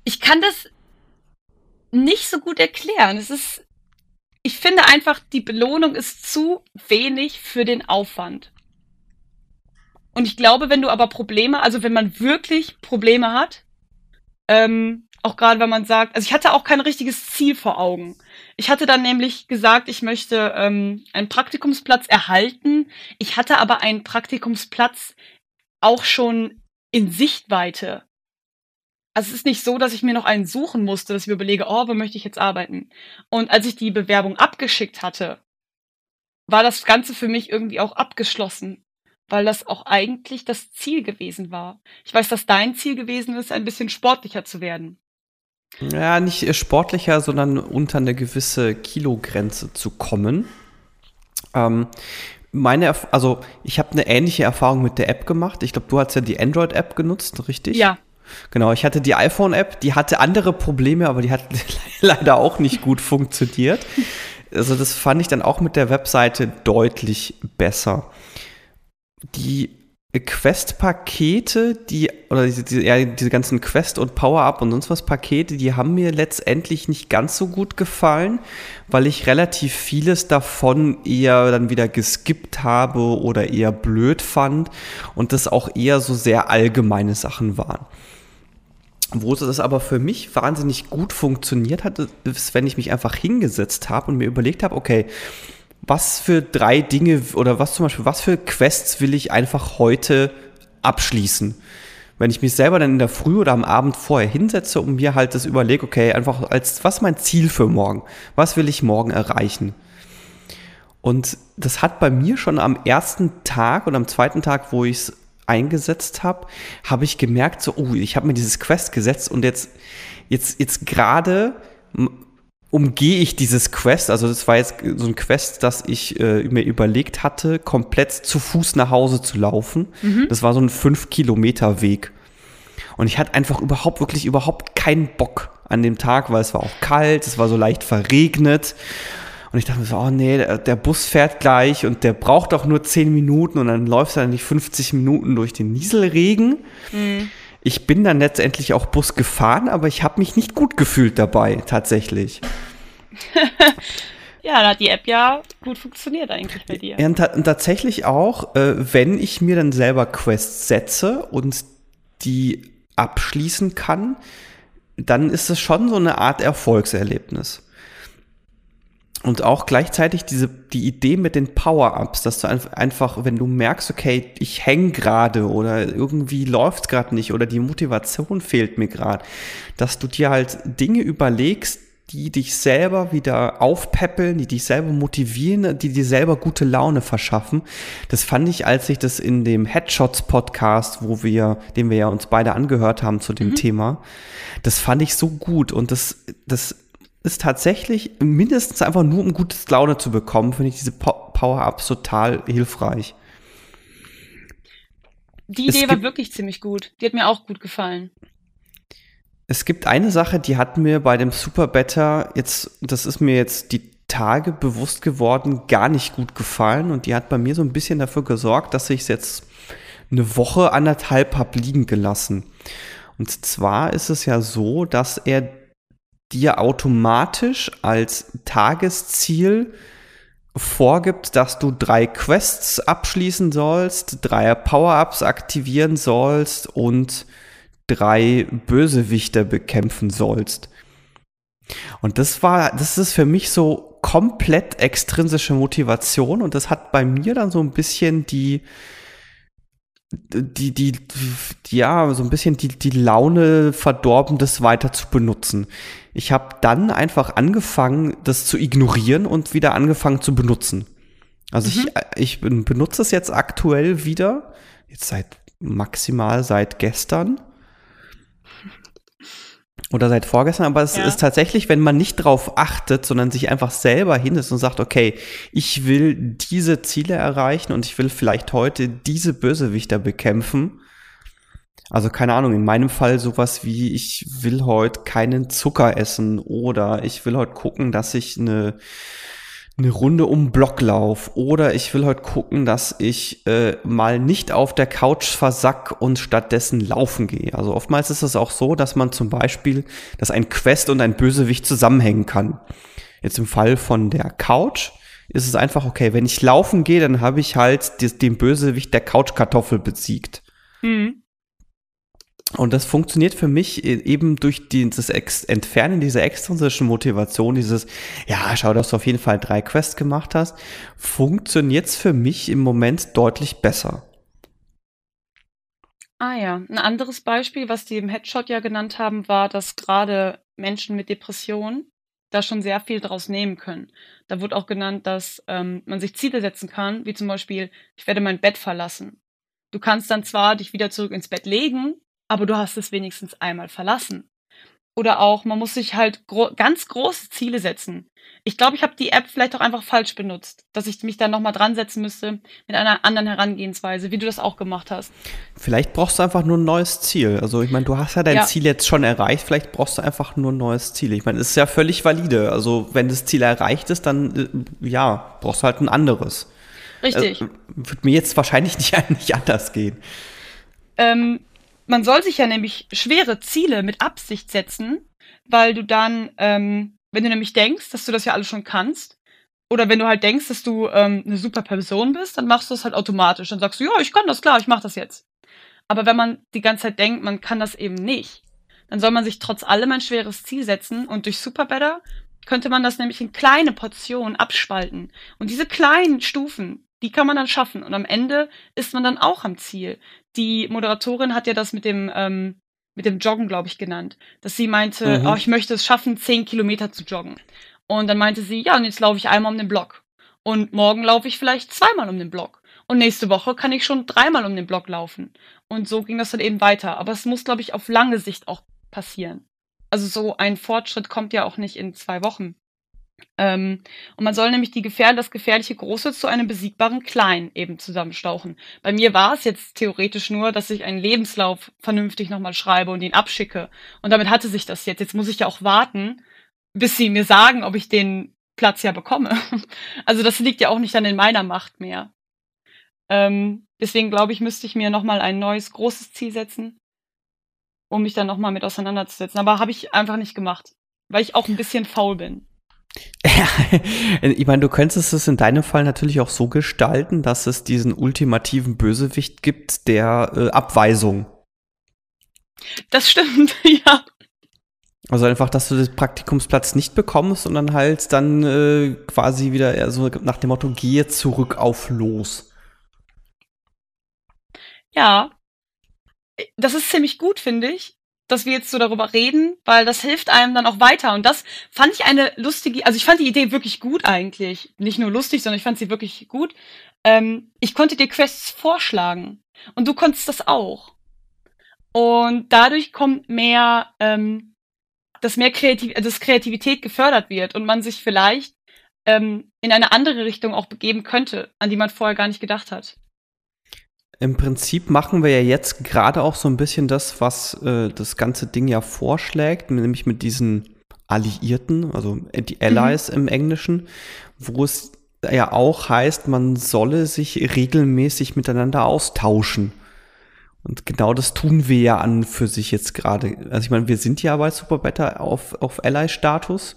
B: ich kann das nicht so gut erklären. Es ist, ich finde einfach, die Belohnung ist zu wenig für den Aufwand. Und ich glaube, wenn du aber Probleme, also wenn man wirklich Probleme hat, ähm, auch gerade wenn man sagt, also ich hatte auch kein richtiges Ziel vor Augen. Ich hatte dann nämlich gesagt, ich möchte ähm, einen Praktikumsplatz erhalten. Ich hatte aber einen Praktikumsplatz auch schon in Sichtweite. Also es ist nicht so, dass ich mir noch einen suchen musste, dass ich mir überlege, oh, wo möchte ich jetzt arbeiten? Und als ich die Bewerbung abgeschickt hatte, war das Ganze für mich irgendwie auch abgeschlossen, weil das auch eigentlich das Ziel gewesen war. Ich weiß, dass dein Ziel gewesen ist, ein bisschen sportlicher zu werden.
A: Ja, nicht äh, sportlicher, sondern unter eine gewisse Kilogrenze zu kommen. Ähm, meine, also ich habe eine ähnliche Erfahrung mit der App gemacht. Ich glaube, du hast ja die Android-App genutzt, richtig?
B: Ja.
A: Genau, ich hatte die iPhone-App, die hatte andere Probleme, aber die hat leider auch nicht gut funktioniert. Also das fand ich dann auch mit der Webseite deutlich besser. Die Quest-Pakete, die, oder diese, diese, ja, diese ganzen Quest- und Power-Up und sonst was Pakete, die haben mir letztendlich nicht ganz so gut gefallen, weil ich relativ vieles davon eher dann wieder geskippt habe oder eher blöd fand und das auch eher so sehr allgemeine Sachen waren. Wo das aber für mich wahnsinnig gut funktioniert hat, ist, wenn ich mich einfach hingesetzt habe und mir überlegt habe, okay, was für drei Dinge oder was zum Beispiel, was für Quests will ich einfach heute abschließen? Wenn ich mich selber dann in der Früh oder am Abend vorher hinsetze und mir halt das überlege, okay, einfach als, was ist mein Ziel für morgen? Was will ich morgen erreichen? Und das hat bei mir schon am ersten Tag und am zweiten Tag, wo ich es eingesetzt habe, habe ich gemerkt, so, oh, ich habe mir dieses Quest gesetzt und jetzt, jetzt, jetzt gerade umgehe ich dieses Quest, also das war jetzt so ein Quest, das ich äh, mir überlegt hatte, komplett zu Fuß nach Hause zu laufen. Mhm. Das war so ein 5 Kilometer Weg. Und ich hatte einfach überhaupt, wirklich überhaupt keinen Bock an dem Tag, weil es war auch kalt, es war so leicht verregnet. Und ich dachte mir so, oh nee, der, der Bus fährt gleich und der braucht doch nur 10 Minuten und dann läuft er nicht 50 Minuten durch den Nieselregen. Mhm. Ich bin dann letztendlich auch Bus gefahren, aber ich habe mich nicht gut gefühlt dabei, tatsächlich.
B: ja, da hat die App ja gut funktioniert eigentlich bei dir.
A: Ja, und, und tatsächlich auch, äh, wenn ich mir dann selber Quests setze und die abschließen kann, dann ist es schon so eine Art Erfolgserlebnis. Und auch gleichzeitig diese, die Idee mit den Power-Ups, dass du einfach, wenn du merkst, okay, ich häng gerade oder irgendwie läuft gerade nicht oder die Motivation fehlt mir gerade, dass du dir halt Dinge überlegst, die dich selber wieder aufpäppeln, die dich selber motivieren, die dir selber gute Laune verschaffen. Das fand ich, als ich das in dem Headshots Podcast, wo wir, den wir ja uns beide angehört haben zu dem mhm. Thema, das fand ich so gut und das, das ist tatsächlich mindestens einfach nur, um gutes Laune zu bekommen, finde ich diese Power-Ups total hilfreich.
B: Die Idee war wirklich ziemlich gut. Die hat mir auch gut gefallen.
A: Es gibt eine Sache, die hat mir bei dem Super Better jetzt, das ist mir jetzt die Tage bewusst geworden, gar nicht gut gefallen und die hat bei mir so ein bisschen dafür gesorgt, dass ich es jetzt eine Woche, anderthalb hab liegen gelassen. Und zwar ist es ja so, dass er dir automatisch als Tagesziel vorgibt, dass du drei Quests abschließen sollst, drei Power-Ups aktivieren sollst und drei Bösewichter bekämpfen sollst. Und das war, das ist für mich so komplett extrinsische Motivation und das hat bei mir dann so ein bisschen die, die, die, ja, so ein bisschen die, die Laune verdorben, das weiter zu benutzen. Ich habe dann einfach angefangen, das zu ignorieren und wieder angefangen zu benutzen. Also mhm. ich, ich benutze es jetzt aktuell wieder, jetzt seit maximal seit gestern oder seit vorgestern, aber es ja. ist tatsächlich, wenn man nicht drauf achtet, sondern sich einfach selber hinsetzt und sagt, okay, ich will diese Ziele erreichen und ich will vielleicht heute diese Bösewichter bekämpfen. Also keine Ahnung, in meinem Fall sowas wie, ich will heute keinen Zucker essen oder ich will heute gucken, dass ich eine eine Runde um Block lauf oder ich will heute gucken, dass ich äh, mal nicht auf der Couch versack und stattdessen laufen gehe. Also oftmals ist es auch so, dass man zum Beispiel, dass ein Quest und ein Bösewicht zusammenhängen kann. Jetzt im Fall von der Couch ist es einfach okay, wenn ich laufen gehe, dann habe ich halt den Bösewicht der Couchkartoffel besiegt. Mhm. Und das funktioniert für mich e-, eben durch dieses Entfernen dieser extrinsischen Motivation, dieses, ja, schau, dass du auf jeden Fall drei Quests gemacht hast, funktioniert's für mich im Moment deutlich besser.
B: Ah ja, ein anderes Beispiel, was die im Headshot ja genannt haben, war, dass gerade Menschen mit Depressionen da schon sehr viel draus nehmen können. Da wurde auch genannt, dass ähm, man sich Ziele setzen kann, wie zum Beispiel, ich werde mein Bett verlassen. Du kannst dann zwar dich wieder zurück ins Bett legen, aber du hast es wenigstens einmal verlassen. Oder auch, man muss sich halt gro ganz große Ziele setzen. Ich glaube, ich habe die App vielleicht auch einfach falsch benutzt, dass ich mich da nochmal dran setzen müsste mit einer anderen Herangehensweise, wie du das auch gemacht hast.
A: Vielleicht brauchst du einfach nur ein neues Ziel. Also ich meine, du hast ja dein ja. Ziel jetzt schon erreicht, vielleicht brauchst du einfach nur ein neues Ziel. Ich meine, es ist ja völlig valide. Also wenn das Ziel erreicht ist, dann äh, ja, brauchst du halt ein anderes.
B: Richtig.
A: Äh, wird mir jetzt wahrscheinlich nicht, nicht anders gehen.
B: Ähm, man soll sich ja nämlich schwere Ziele mit Absicht setzen, weil du dann, ähm, wenn du nämlich denkst, dass du das ja alles schon kannst, oder wenn du halt denkst, dass du ähm, eine super Person bist, dann machst du das halt automatisch. Dann sagst du, ja, ich kann das, klar, ich mach das jetzt. Aber wenn man die ganze Zeit denkt, man kann das eben nicht, dann soll man sich trotz allem ein schweres Ziel setzen und durch Super Better könnte man das nämlich in kleine Portionen abspalten. Und diese kleinen Stufen, die kann man dann schaffen. Und am Ende ist man dann auch am Ziel. Die Moderatorin hat ja das mit dem, ähm, mit dem Joggen, glaube ich, genannt. Dass sie meinte, mhm. oh, ich möchte es schaffen, zehn Kilometer zu joggen. Und dann meinte sie, ja, und jetzt laufe ich einmal um den Block. Und morgen laufe ich vielleicht zweimal um den Block. Und nächste Woche kann ich schon dreimal um den Block laufen. Und so ging das dann eben weiter. Aber es muss, glaube ich, auf lange Sicht auch passieren. Also so ein Fortschritt kommt ja auch nicht in zwei Wochen. Ähm, und man soll nämlich die Gefähr das gefährliche Große zu einem besiegbaren Kleinen eben zusammenstauchen. Bei mir war es jetzt theoretisch nur, dass ich einen Lebenslauf vernünftig nochmal schreibe und ihn abschicke. Und damit hatte sich das jetzt. Jetzt muss ich ja auch warten, bis sie mir sagen, ob ich den Platz ja bekomme. Also das liegt ja auch nicht dann in meiner Macht mehr. Ähm, deswegen glaube ich, müsste ich mir nochmal ein neues großes Ziel setzen um mich dann nochmal mit auseinanderzusetzen. Aber habe ich einfach nicht gemacht, weil ich auch ein bisschen faul bin.
A: Ja, ich meine, du könntest es in deinem Fall natürlich auch so gestalten, dass es diesen ultimativen Bösewicht gibt, der äh, Abweisung.
B: Das stimmt, ja.
A: Also einfach, dass du den Praktikumsplatz nicht bekommst und dann halt dann äh, quasi wieder so nach dem Motto, gehe zurück auf los.
B: Ja, das ist ziemlich gut, finde ich, dass wir jetzt so darüber reden, weil das hilft einem dann auch weiter. Und das fand ich eine lustige, also ich fand die Idee wirklich gut eigentlich. Nicht nur lustig, sondern ich fand sie wirklich gut. Ähm, ich konnte dir Quests vorschlagen und du konntest das auch. Und dadurch kommt mehr, ähm, dass mehr Kreativ dass Kreativität gefördert wird und man sich vielleicht ähm, in eine andere Richtung auch begeben könnte, an die man vorher gar nicht gedacht hat.
A: Im Prinzip machen wir ja jetzt gerade auch so ein bisschen das, was äh, das ganze Ding ja vorschlägt, nämlich mit diesen Alliierten, also die mhm. Allies mhm. im Englischen, wo es ja auch heißt, man solle sich regelmäßig miteinander austauschen. Und genau das tun wir ja an für sich jetzt gerade. Also ich meine, wir sind ja bei Super Beta auf, auf Ally-Status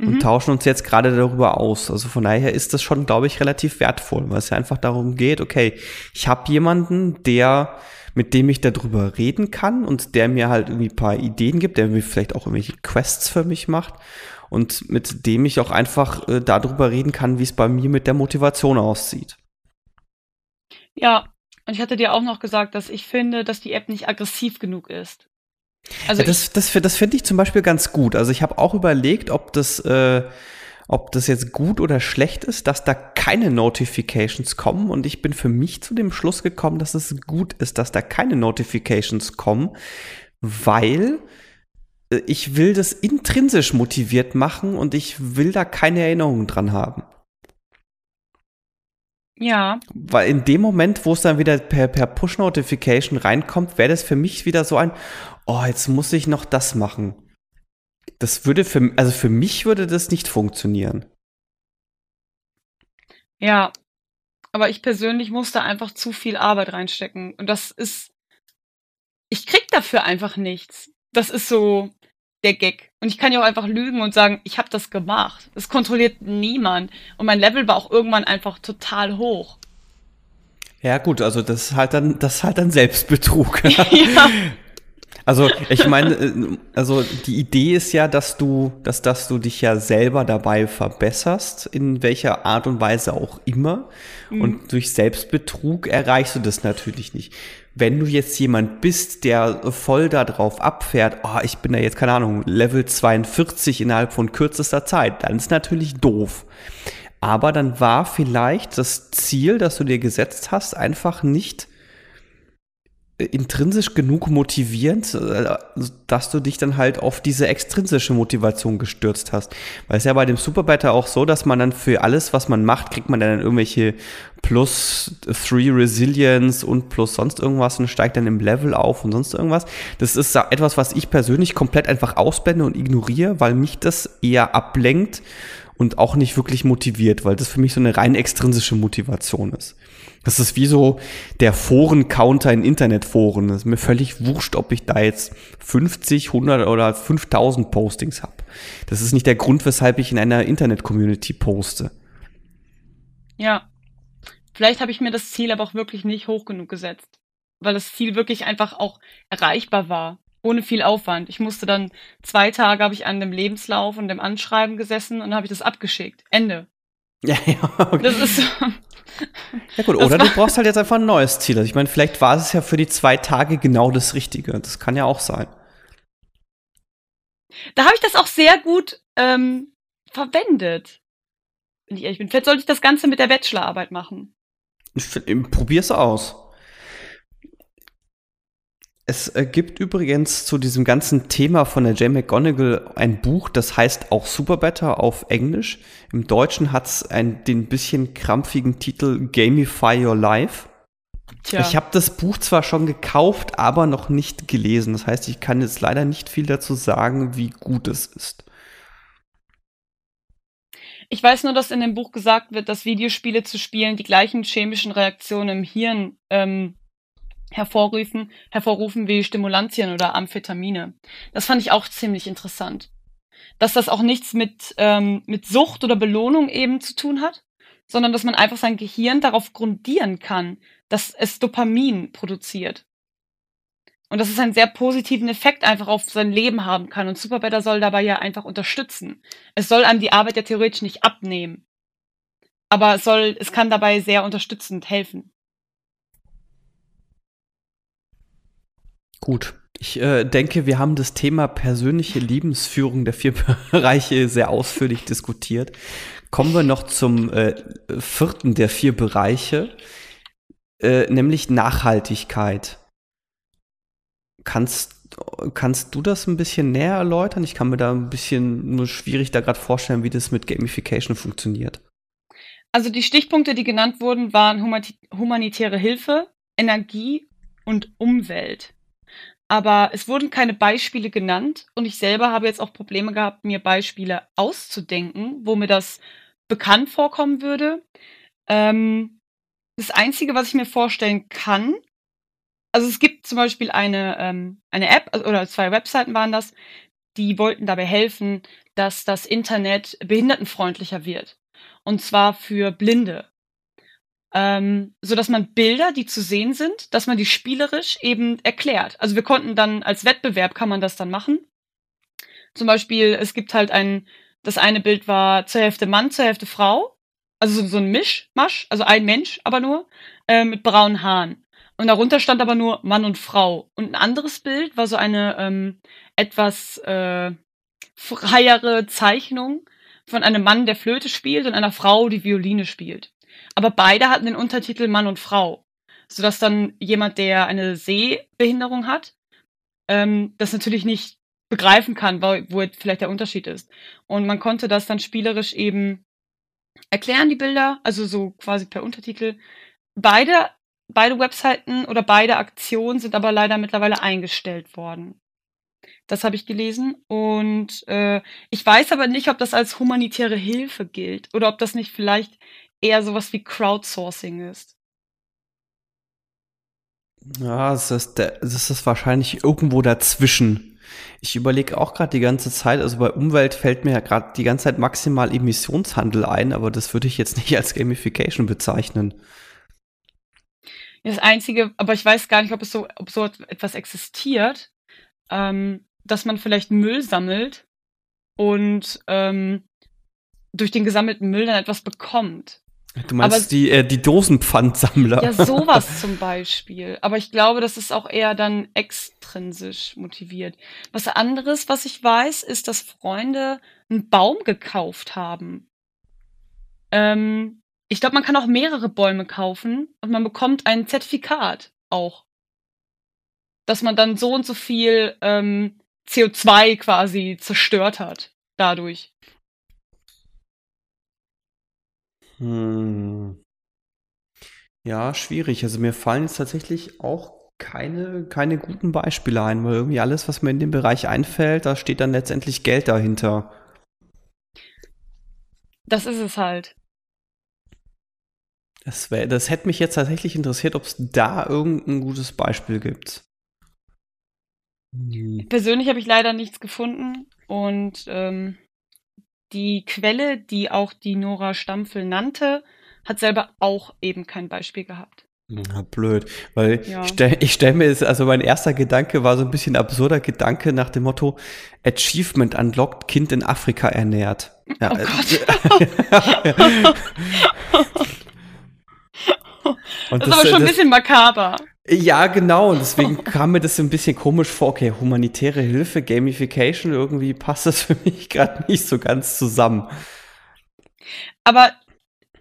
A: und mhm. tauschen uns jetzt gerade darüber aus. Also von daher ist das schon, glaube ich, relativ wertvoll, weil es ja einfach darum geht, okay, ich habe jemanden, der mit dem ich darüber reden kann und der mir halt irgendwie ein paar Ideen gibt, der mir vielleicht auch irgendwelche Quests für mich macht und mit dem ich auch einfach äh, darüber reden kann, wie es bei mir mit der Motivation aussieht.
B: Ja, und ich hatte dir auch noch gesagt, dass ich finde, dass die App nicht aggressiv genug ist.
A: Also ja, das, das, das finde ich zum Beispiel ganz gut. Also ich habe auch überlegt, ob das, äh, ob das jetzt gut oder schlecht ist, dass da keine Notifications kommen. Und ich bin für mich zu dem Schluss gekommen, dass es gut ist, dass da keine Notifications kommen, weil äh, ich will das intrinsisch motiviert machen und ich will da keine Erinnerungen dran haben.
B: Ja.
A: Weil in dem Moment, wo es dann wieder per, per Push-Notification reinkommt, wäre das für mich wieder so ein, oh, jetzt muss ich noch das machen. Das würde für, also für mich würde das nicht funktionieren.
B: Ja, aber ich persönlich muss da einfach zu viel Arbeit reinstecken. Und das ist, ich krieg dafür einfach nichts. Das ist so der Gag. Und ich kann ja auch einfach lügen und sagen, ich habe das gemacht. Das kontrolliert niemand. Und mein Level war auch irgendwann einfach total hoch.
A: Ja, gut, also das ist halt dann, das ist halt dann Selbstbetrug. ja. Also ich meine, äh, also die Idee ist ja, dass du, dass, dass du dich ja selber dabei verbesserst, in welcher Art und Weise auch immer. Mhm. Und durch Selbstbetrug erreichst du das natürlich nicht. Wenn du jetzt jemand bist, der voll darauf abfährt, oh, ich bin da jetzt, keine Ahnung, Level 42 innerhalb von kürzester Zeit, dann ist natürlich doof. Aber dann war vielleicht das Ziel, das du dir gesetzt hast, einfach nicht intrinsisch genug motivierend, äh, dass du dich dann halt auf diese extrinsische Motivation gestürzt hast. Weil es ja bei dem Superbetter auch so, dass man dann für alles, was man macht, kriegt man dann irgendwelche plus 3 Resilience und plus sonst irgendwas und steigt dann im Level auf und sonst irgendwas. Das ist etwas, was ich persönlich komplett einfach ausblende und ignoriere, weil mich das eher ablenkt und auch nicht wirklich motiviert, weil das für mich so eine rein extrinsische Motivation ist. Das ist wie so der Foren-Counter in Internetforen. Das ist mir völlig wurscht, ob ich da jetzt 50, 100 oder 5000 Postings habe. Das ist nicht der Grund, weshalb ich in einer Internet-Community poste.
B: Ja. Vielleicht habe ich mir das Ziel aber auch wirklich nicht hoch genug gesetzt, weil das Ziel wirklich einfach auch erreichbar war, ohne viel Aufwand. Ich musste dann zwei Tage habe ich an dem Lebenslauf und dem Anschreiben gesessen und habe ich das abgeschickt. Ende.
A: Ja, ja. Okay. Das ist Ja gut, oder du brauchst halt jetzt einfach ein neues Ziel. Also ich meine, vielleicht war es ja für die zwei Tage genau das Richtige. Das kann ja auch sein.
B: Da habe ich das auch sehr gut ähm, verwendet. Wenn ich ehrlich bin. Vielleicht sollte ich das Ganze mit der Bachelorarbeit machen.
A: Probier's aus. Es äh, gibt übrigens zu diesem ganzen Thema von der Jane McGonigal ein Buch, das heißt auch Super Better auf Englisch. Im Deutschen hat es den bisschen krampfigen Titel Gamify Your Life. Tja. Ich habe das Buch zwar schon gekauft, aber noch nicht gelesen. Das heißt, ich kann jetzt leider nicht viel dazu sagen, wie gut es ist.
B: Ich weiß nur, dass in dem Buch gesagt wird, dass Videospiele zu spielen die gleichen chemischen Reaktionen im Hirn ähm, hervorrufen, hervorrufen wie Stimulantien oder Amphetamine. Das fand ich auch ziemlich interessant. Dass das auch nichts mit, ähm, mit Sucht oder Belohnung eben zu tun hat, sondern dass man einfach sein Gehirn darauf grundieren kann, dass es Dopamin produziert. Und dass es einen sehr positiven Effekt einfach auf sein Leben haben kann. Und Superbetter soll dabei ja einfach unterstützen. Es soll einem die Arbeit ja theoretisch nicht abnehmen. Aber es soll, es kann dabei sehr unterstützend helfen.
A: Gut. Ich äh, denke, wir haben das Thema persönliche Lebensführung der vier Bereiche sehr ausführlich diskutiert. Kommen wir noch zum äh, vierten der vier Bereiche, äh, nämlich Nachhaltigkeit. Kannst, kannst du das ein bisschen näher erläutern? Ich kann mir da ein bisschen nur schwierig da gerade vorstellen, wie das mit Gamification funktioniert.
B: Also die Stichpunkte, die genannt wurden, waren humanitäre Hilfe, Energie und Umwelt aber es wurden keine Beispiele genannt und ich selber habe jetzt auch Probleme gehabt, mir Beispiele auszudenken, wo mir das bekannt vorkommen würde. Ähm, das Einzige, was ich mir vorstellen kann, also es gibt zum Beispiel eine, ähm, eine App also, oder zwei Webseiten waren das, die wollten dabei helfen, dass das Internet behindertenfreundlicher wird. Und zwar für Blinde ähm, so dass man Bilder, die zu sehen sind, dass man die spielerisch eben erklärt. Also wir konnten dann als Wettbewerb kann man das dann machen. Zum Beispiel, es gibt halt ein, das eine Bild war zur Hälfte Mann, zur Hälfte Frau. Also so, so ein Mischmasch, also ein Mensch aber nur, äh, mit braunen Haaren. Und darunter stand aber nur Mann und Frau. Und ein anderes Bild war so eine ähm, etwas äh, freiere Zeichnung von einem Mann, der Flöte spielt und einer Frau, die Violine spielt. Aber beide hatten den Untertitel Mann und Frau, sodass dann jemand, der eine Sehbehinderung hat, ähm, das natürlich nicht begreifen kann, wo, wo vielleicht der Unterschied ist. Und man konnte das dann spielerisch eben erklären, die Bilder, also so quasi per Untertitel. Beide, beide Webseiten oder beide Aktionen sind aber leider mittlerweile eingestellt worden. Das habe ich gelesen. Und äh, ich weiß aber nicht, ob das als humanitäre Hilfe gilt oder ob das nicht vielleicht eher sowas wie Crowdsourcing ist.
A: Ja, das ist, das ist wahrscheinlich irgendwo dazwischen. Ich überlege auch gerade die ganze Zeit, also bei Umwelt fällt mir ja gerade die ganze Zeit maximal Emissionshandel ein, aber das würde ich jetzt nicht als Gamification bezeichnen.
B: Das Einzige, aber ich weiß gar nicht, ob es so, ob so etwas existiert, ähm, dass man vielleicht Müll sammelt und ähm, durch den gesammelten Müll dann etwas bekommt.
A: Du meinst aber, die, äh, die Dosenpfandsammler?
B: Ja, sowas zum Beispiel. Aber ich glaube, das ist auch eher dann extrinsisch motiviert. Was anderes, was ich weiß, ist, dass Freunde einen Baum gekauft haben. Ähm, ich glaube, man kann auch mehrere Bäume kaufen und man bekommt ein Zertifikat auch. Dass man dann so und so viel ähm, CO2 quasi zerstört hat dadurch.
A: Hm. Ja, schwierig. Also mir fallen jetzt tatsächlich auch keine, keine guten Beispiele ein, weil irgendwie alles, was mir in dem Bereich einfällt, da steht dann letztendlich Geld dahinter.
B: Das ist es halt.
A: Das, wär, das hätte mich jetzt tatsächlich interessiert, ob es da irgendein gutes Beispiel gibt.
B: Hm. Persönlich habe ich leider nichts gefunden und ähm, die Quelle, die auch die Nora Stampfel nannte, hat selber auch eben kein Beispiel gehabt.
A: Ja, blöd, weil ja. ich stelle stell mir, also mein erster Gedanke war so ein bisschen absurder Gedanke nach dem Motto Achievement unlocked, Kind in Afrika ernährt. Ja,
B: oh Gott. Und das, das ist aber schon ein bisschen makaber.
A: Ja, genau. Und deswegen kam mir das so ein bisschen komisch vor. Okay, humanitäre Hilfe, Gamification, irgendwie passt das für mich gerade nicht so ganz zusammen.
B: Aber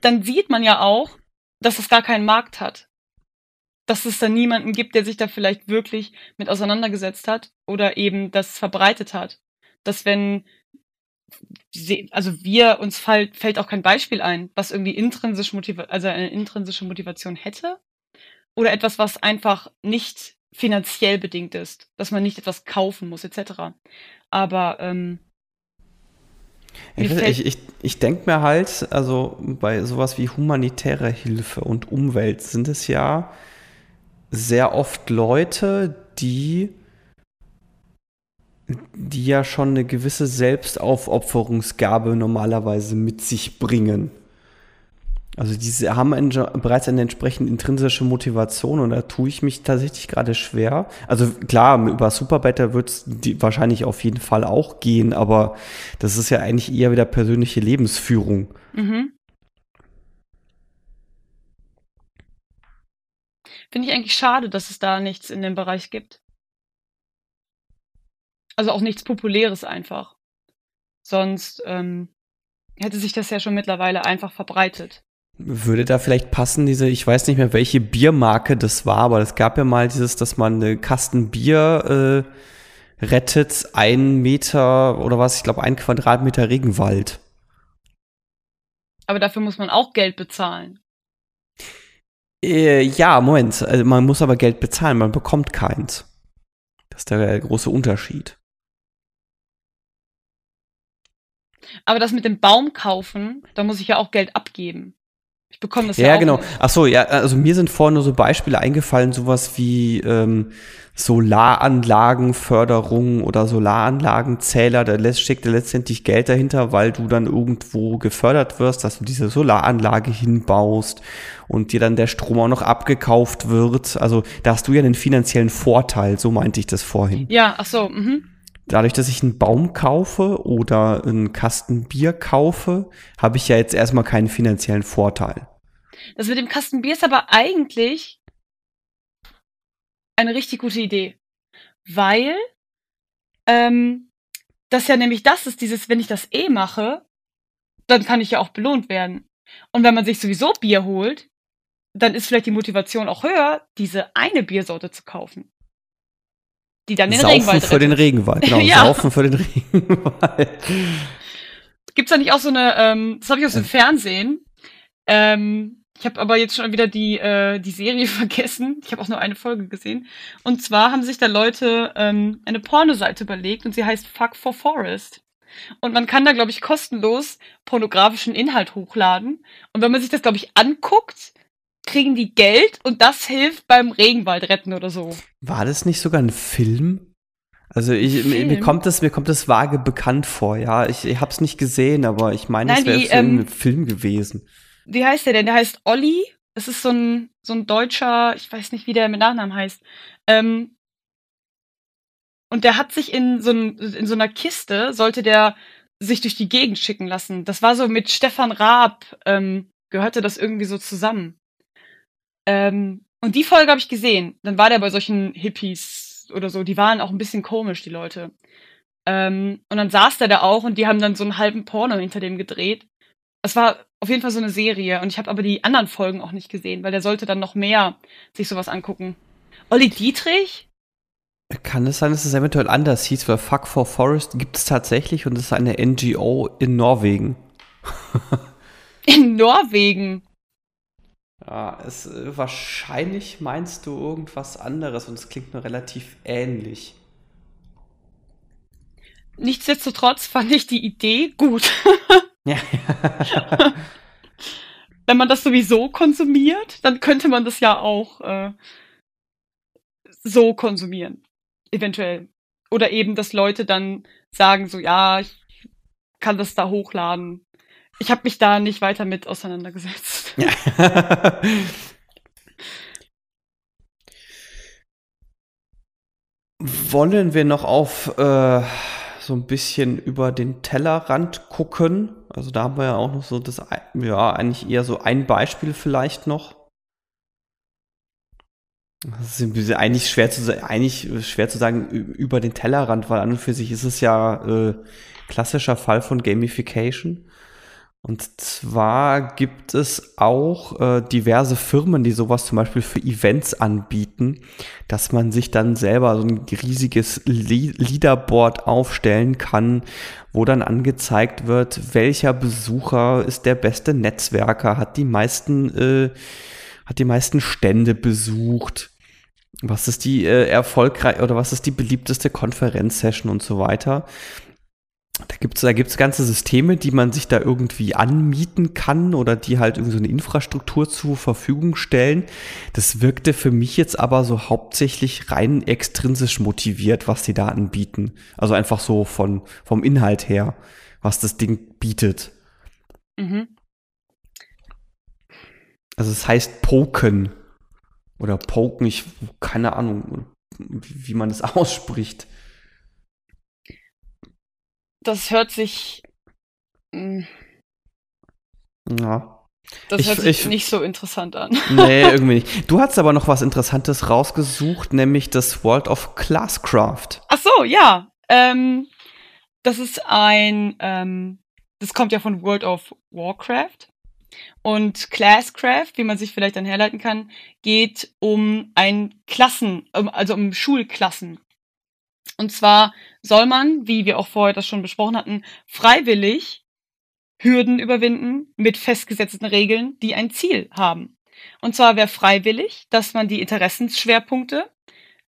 B: dann sieht man ja auch, dass es gar keinen Markt hat. Dass es da niemanden gibt, der sich da vielleicht wirklich mit auseinandergesetzt hat oder eben das verbreitet hat. Dass wenn, also wir, uns fällt, auch kein Beispiel ein, was irgendwie intrinsisch motiviert, also eine intrinsische Motivation hätte oder etwas, was einfach nicht finanziell bedingt ist, dass man nicht etwas kaufen muss, etc. Aber ähm,
A: ich, ich, ich, ich denke mir halt, also bei sowas wie humanitäre Hilfe und Umwelt sind es ja sehr oft Leute, die die ja schon eine gewisse Selbstaufopferungsgabe normalerweise mit sich bringen. Also diese haben ein, bereits eine entsprechende intrinsische Motivation und da tue ich mich tatsächlich gerade schwer. Also klar, über Superbetter wird es wahrscheinlich auf jeden Fall auch gehen, aber das ist ja eigentlich eher wieder persönliche Lebensführung. Mhm.
B: Finde ich eigentlich schade, dass es da nichts in dem Bereich gibt. Also auch nichts Populäres einfach. Sonst ähm, hätte sich das ja schon mittlerweile einfach verbreitet.
A: Würde da vielleicht passen, diese, ich weiß nicht mehr, welche Biermarke das war, aber es gab ja mal dieses, dass man eine Kasten Bier äh, rettet, ein Meter oder was, ich glaube, ein Quadratmeter Regenwald.
B: Aber dafür muss man auch Geld bezahlen.
A: Äh, ja, Moment. Also man muss aber Geld bezahlen, man bekommt keins. Das ist der große Unterschied.
B: Aber das mit dem Baum kaufen, da muss ich ja auch Geld abgeben. Ich bekomme das ja,
A: ja auch genau. Ach so, ja, also mir sind vorhin nur so Beispiele eingefallen, sowas wie ähm, Solaranlagenförderung oder Solaranlagenzähler. Da lässt, steckt letztendlich Geld dahinter, weil du dann irgendwo gefördert wirst, dass du diese Solaranlage hinbaust und dir dann der Strom auch noch abgekauft wird. Also da hast du ja einen finanziellen Vorteil, so meinte ich das vorhin.
B: Ja, ach so. Mhm
A: dadurch, dass ich einen Baum kaufe oder einen Kasten Bier kaufe, habe ich ja jetzt erstmal keinen finanziellen Vorteil.
B: Das mit dem Kasten Bier ist aber eigentlich eine richtig gute Idee. Weil ähm, das ja nämlich das ist, dieses, wenn ich das eh mache, dann kann ich ja auch belohnt werden. Und wenn man sich sowieso Bier holt, dann ist vielleicht die Motivation auch höher, diese eine Biersorte zu kaufen die dann den
A: Saufen
B: Regenwald
A: für den Regenwald, genau. ja. Saufen für den Regenwald.
B: Gibt's da nicht auch so eine, ähm, das habe ich aus dem Fernsehen. Ähm, ich habe aber jetzt schon wieder die, äh, die Serie vergessen. Ich habe auch nur eine Folge gesehen. Und zwar haben sich da Leute ähm, eine Pornoseite überlegt und sie heißt Fuck for Forest. Und man kann da, glaube ich, kostenlos pornografischen Inhalt hochladen. Und wenn man sich das, glaube ich, anguckt, kriegen die Geld und das hilft beim Regenwald retten oder so.
A: War das nicht sogar ein Film? Also ich, Film? mir kommt das mir kommt das vage bekannt vor, ja. Ich, ich habe es nicht gesehen, aber ich meine, es wäre ähm, ein Film gewesen.
B: Wie heißt der denn? Der heißt Olli. Das ist so ein so ein deutscher, ich weiß nicht, wie der mit Nachnamen heißt. Ähm, und der hat sich in so, ein, in so einer Kiste, sollte der sich durch die Gegend schicken lassen. Das war so mit Stefan Raab, ähm, gehörte das irgendwie so zusammen. Ähm, und die Folge habe ich gesehen. Dann war der bei solchen Hippies oder so. Die waren auch ein bisschen komisch, die Leute. Ähm, und dann saß der da auch und die haben dann so einen halben Porno hinter dem gedreht. Es war auf jeden Fall so eine Serie und ich habe aber die anderen Folgen auch nicht gesehen, weil der sollte dann noch mehr sich sowas angucken. Olli Dietrich?
A: Kann es sein, dass es eventuell anders hieß, weil Fuck for Forest gibt es tatsächlich und es ist eine NGO in Norwegen.
B: in Norwegen?
A: Ja, es, äh, wahrscheinlich meinst du irgendwas anderes und es klingt nur relativ ähnlich.
B: Nichtsdestotrotz fand ich die Idee gut. Ja. Wenn man das sowieso konsumiert, dann könnte man das ja auch äh, so konsumieren. Eventuell. Oder eben, dass Leute dann sagen, so, ja, ich kann das da hochladen. Ich habe mich da nicht weiter mit auseinandergesetzt.
A: Wollen wir noch auf äh, so ein bisschen über den Tellerrand gucken? Also da haben wir ja auch noch so das, ja, eigentlich eher so ein Beispiel vielleicht noch. Das ist eigentlich schwer zu, eigentlich schwer zu sagen über den Tellerrand, weil an und für sich ist es ja äh, klassischer Fall von Gamification. Und zwar gibt es auch äh, diverse Firmen, die sowas zum Beispiel für Events anbieten, dass man sich dann selber so ein riesiges Leaderboard aufstellen kann, wo dann angezeigt wird, welcher Besucher ist der beste Netzwerker, hat die meisten, äh, hat die meisten Stände besucht, was ist die äh, erfolgreich oder was ist die beliebteste Konferenzsession und so weiter. Da gibt es da gibt's ganze Systeme, die man sich da irgendwie anmieten kann oder die halt irgendwie so eine Infrastruktur zur Verfügung stellen. Das wirkte für mich jetzt aber so hauptsächlich rein extrinsisch motiviert, was die da anbieten. Also einfach so von, vom Inhalt her, was das Ding bietet. Mhm. Also es heißt Poken oder Poken, ich keine Ahnung, wie man es ausspricht
B: das hört sich. Mh,
A: hm. ja.
B: Das ich, hört sich ich, nicht so interessant an.
A: Nee, irgendwie nicht. Du hast aber noch was Interessantes rausgesucht, nämlich das World of Classcraft.
B: Ach so, ja. Ähm, das ist ein, ähm, das kommt ja von World of Warcraft. Und Classcraft, wie man sich vielleicht dann herleiten kann, geht um ein Klassen, also um Schulklassen. Und zwar soll man, wie wir auch vorher das schon besprochen hatten, freiwillig Hürden überwinden mit festgesetzten Regeln, die ein Ziel haben. Und zwar wäre freiwillig, dass man die Interessensschwerpunkte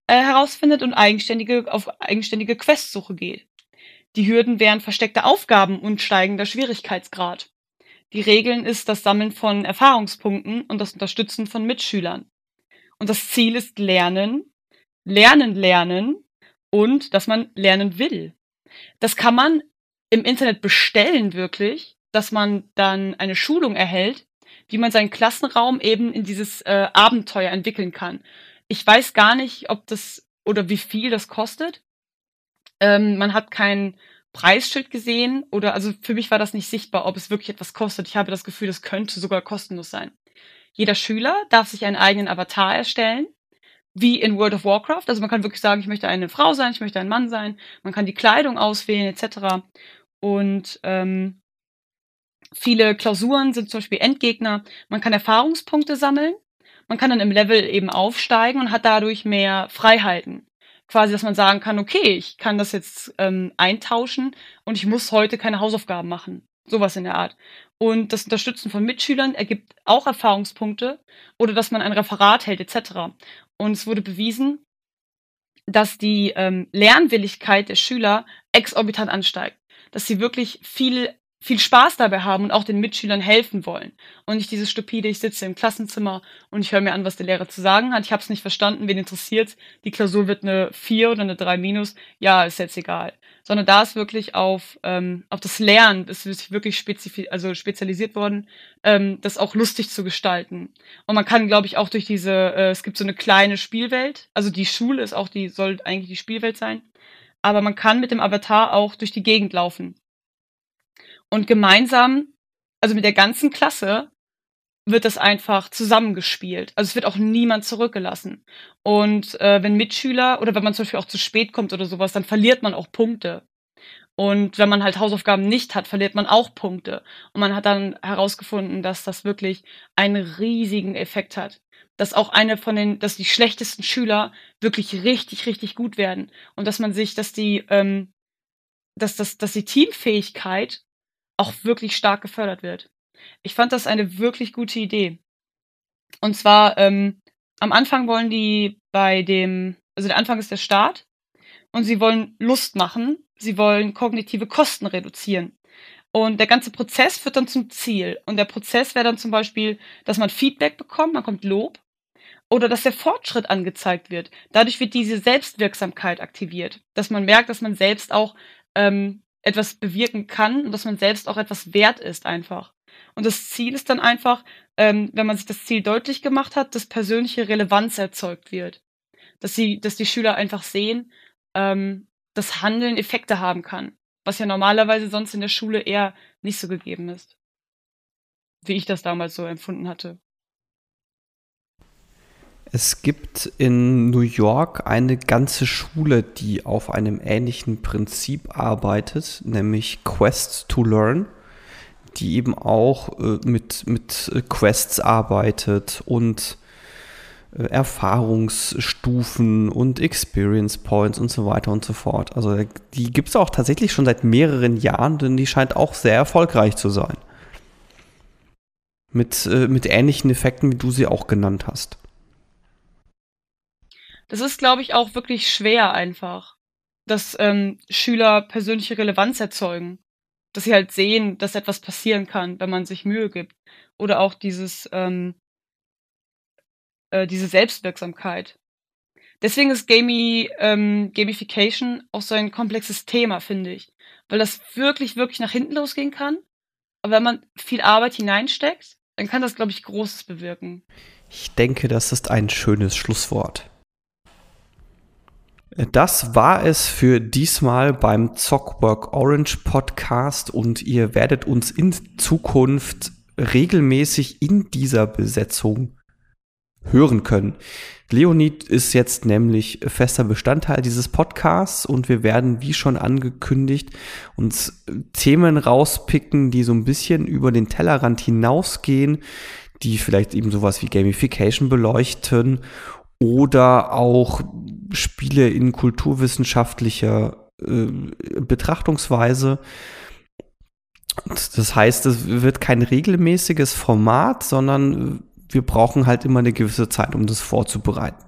B: äh, herausfindet und eigenständige, auf eigenständige Questsuche geht. Die Hürden wären versteckte Aufgaben und steigender Schwierigkeitsgrad. Die Regeln ist das Sammeln von Erfahrungspunkten und das Unterstützen von Mitschülern. Und das Ziel ist Lernen, Lernen, Lernen und dass man lernen will. Das kann man im Internet bestellen wirklich, dass man dann eine Schulung erhält, wie man seinen Klassenraum eben in dieses äh, Abenteuer entwickeln kann. Ich weiß gar nicht, ob das oder wie viel das kostet. Ähm, man hat kein Preisschild gesehen oder also für mich war das nicht sichtbar, ob es wirklich etwas kostet. Ich habe das Gefühl, es könnte sogar kostenlos sein. Jeder Schüler darf sich einen eigenen Avatar erstellen wie in World of Warcraft. Also man kann wirklich sagen, ich möchte eine Frau sein, ich möchte ein Mann sein. Man kann die Kleidung auswählen etc. Und ähm, viele Klausuren sind zum Beispiel Endgegner. Man kann Erfahrungspunkte sammeln. Man kann dann im Level eben aufsteigen und hat dadurch mehr Freiheiten. Quasi, dass man sagen kann, okay, ich kann das jetzt ähm, eintauschen und ich muss heute keine Hausaufgaben machen. Sowas in der Art. Und das Unterstützen von Mitschülern ergibt auch Erfahrungspunkte oder dass man ein Referat hält etc. Und es wurde bewiesen, dass die ähm, Lernwilligkeit der Schüler exorbitant ansteigt. Dass sie wirklich viel, viel Spaß dabei haben und auch den Mitschülern helfen wollen. Und nicht dieses stupide, ich sitze im Klassenzimmer und ich höre mir an, was der Lehrer zu sagen hat. Ich habe es nicht verstanden, wen interessiert. Die Klausur wird eine 4 oder eine 3 minus. Ja, ist jetzt egal sondern da ist wirklich auf, ähm, auf das Lernen, das ist wirklich spezifi also spezialisiert worden, ähm, das auch lustig zu gestalten. Und man kann, glaube ich, auch durch diese, äh, es gibt so eine kleine Spielwelt, also die Schule ist auch die, soll eigentlich die Spielwelt sein, aber man kann mit dem Avatar auch durch die Gegend laufen. Und gemeinsam, also mit der ganzen Klasse, wird das einfach zusammengespielt. Also es wird auch niemand zurückgelassen. Und äh, wenn Mitschüler oder wenn man zum Beispiel auch zu spät kommt oder sowas, dann verliert man auch Punkte. Und wenn man halt Hausaufgaben nicht hat, verliert man auch Punkte. Und man hat dann herausgefunden, dass das wirklich einen riesigen Effekt hat. Dass auch eine von den, dass die schlechtesten Schüler wirklich richtig, richtig gut werden. Und dass man sich, dass die, ähm, dass, dass, dass die Teamfähigkeit auch wirklich stark gefördert wird. Ich fand das eine wirklich gute Idee. Und zwar, ähm, am Anfang wollen die bei dem, also der Anfang ist der Start und sie wollen Lust machen, sie wollen kognitive Kosten reduzieren. Und der ganze Prozess führt dann zum Ziel. Und der Prozess wäre dann zum Beispiel, dass man Feedback bekommt, man kommt Lob oder dass der Fortschritt angezeigt wird. Dadurch wird diese Selbstwirksamkeit aktiviert, dass man merkt, dass man selbst auch ähm, etwas bewirken kann und dass man selbst auch etwas wert ist einfach. Und das Ziel ist dann einfach, ähm, wenn man sich das Ziel deutlich gemacht hat, dass persönliche Relevanz erzeugt wird. Dass, sie, dass die Schüler einfach sehen, ähm, dass Handeln Effekte haben kann, was ja normalerweise sonst in der Schule eher nicht so gegeben ist. Wie ich das damals so empfunden hatte.
A: Es gibt in New York eine ganze Schule, die auf einem ähnlichen Prinzip arbeitet, nämlich Quest to Learn, die eben auch äh, mit, mit Quests arbeitet und äh, Erfahrungsstufen und Experience Points und so weiter und so fort. Also die gibt es auch tatsächlich schon seit mehreren Jahren, denn die scheint auch sehr erfolgreich zu sein. Mit, äh, mit ähnlichen Effekten, wie du sie auch genannt hast.
B: Das ist, glaube ich, auch wirklich schwer einfach, dass ähm, Schüler persönliche Relevanz erzeugen. Dass sie halt sehen, dass etwas passieren kann, wenn man sich Mühe gibt. Oder auch dieses, ähm, äh, diese Selbstwirksamkeit. Deswegen ist Gamey, ähm, Gamification auch so ein komplexes Thema, finde ich. Weil das wirklich, wirklich nach hinten losgehen kann. Aber wenn man viel Arbeit hineinsteckt, dann kann das, glaube ich, Großes bewirken.
A: Ich denke, das ist ein schönes Schlusswort. Das war es für diesmal beim Zockwork Orange Podcast und ihr werdet uns in Zukunft regelmäßig in dieser Besetzung hören können. Leonid ist jetzt nämlich fester Bestandteil dieses Podcasts und wir werden, wie schon angekündigt, uns Themen rauspicken, die so ein bisschen über den Tellerrand hinausgehen, die vielleicht eben sowas wie Gamification beleuchten oder auch Spiele in kulturwissenschaftlicher äh, Betrachtungsweise. Das heißt, es wird kein regelmäßiges Format, sondern wir brauchen halt immer eine gewisse Zeit, um das vorzubereiten.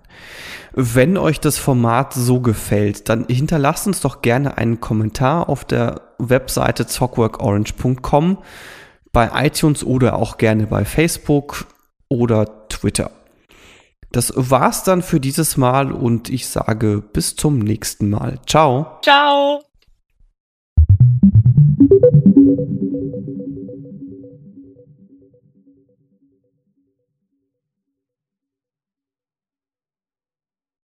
A: Wenn euch das Format so gefällt, dann hinterlasst uns doch gerne einen Kommentar auf der Webseite zockworkorange.com, bei iTunes oder auch gerne bei Facebook oder Twitter. Das war's dann für dieses Mal und ich sage bis zum nächsten Mal. Ciao.
B: Ciao.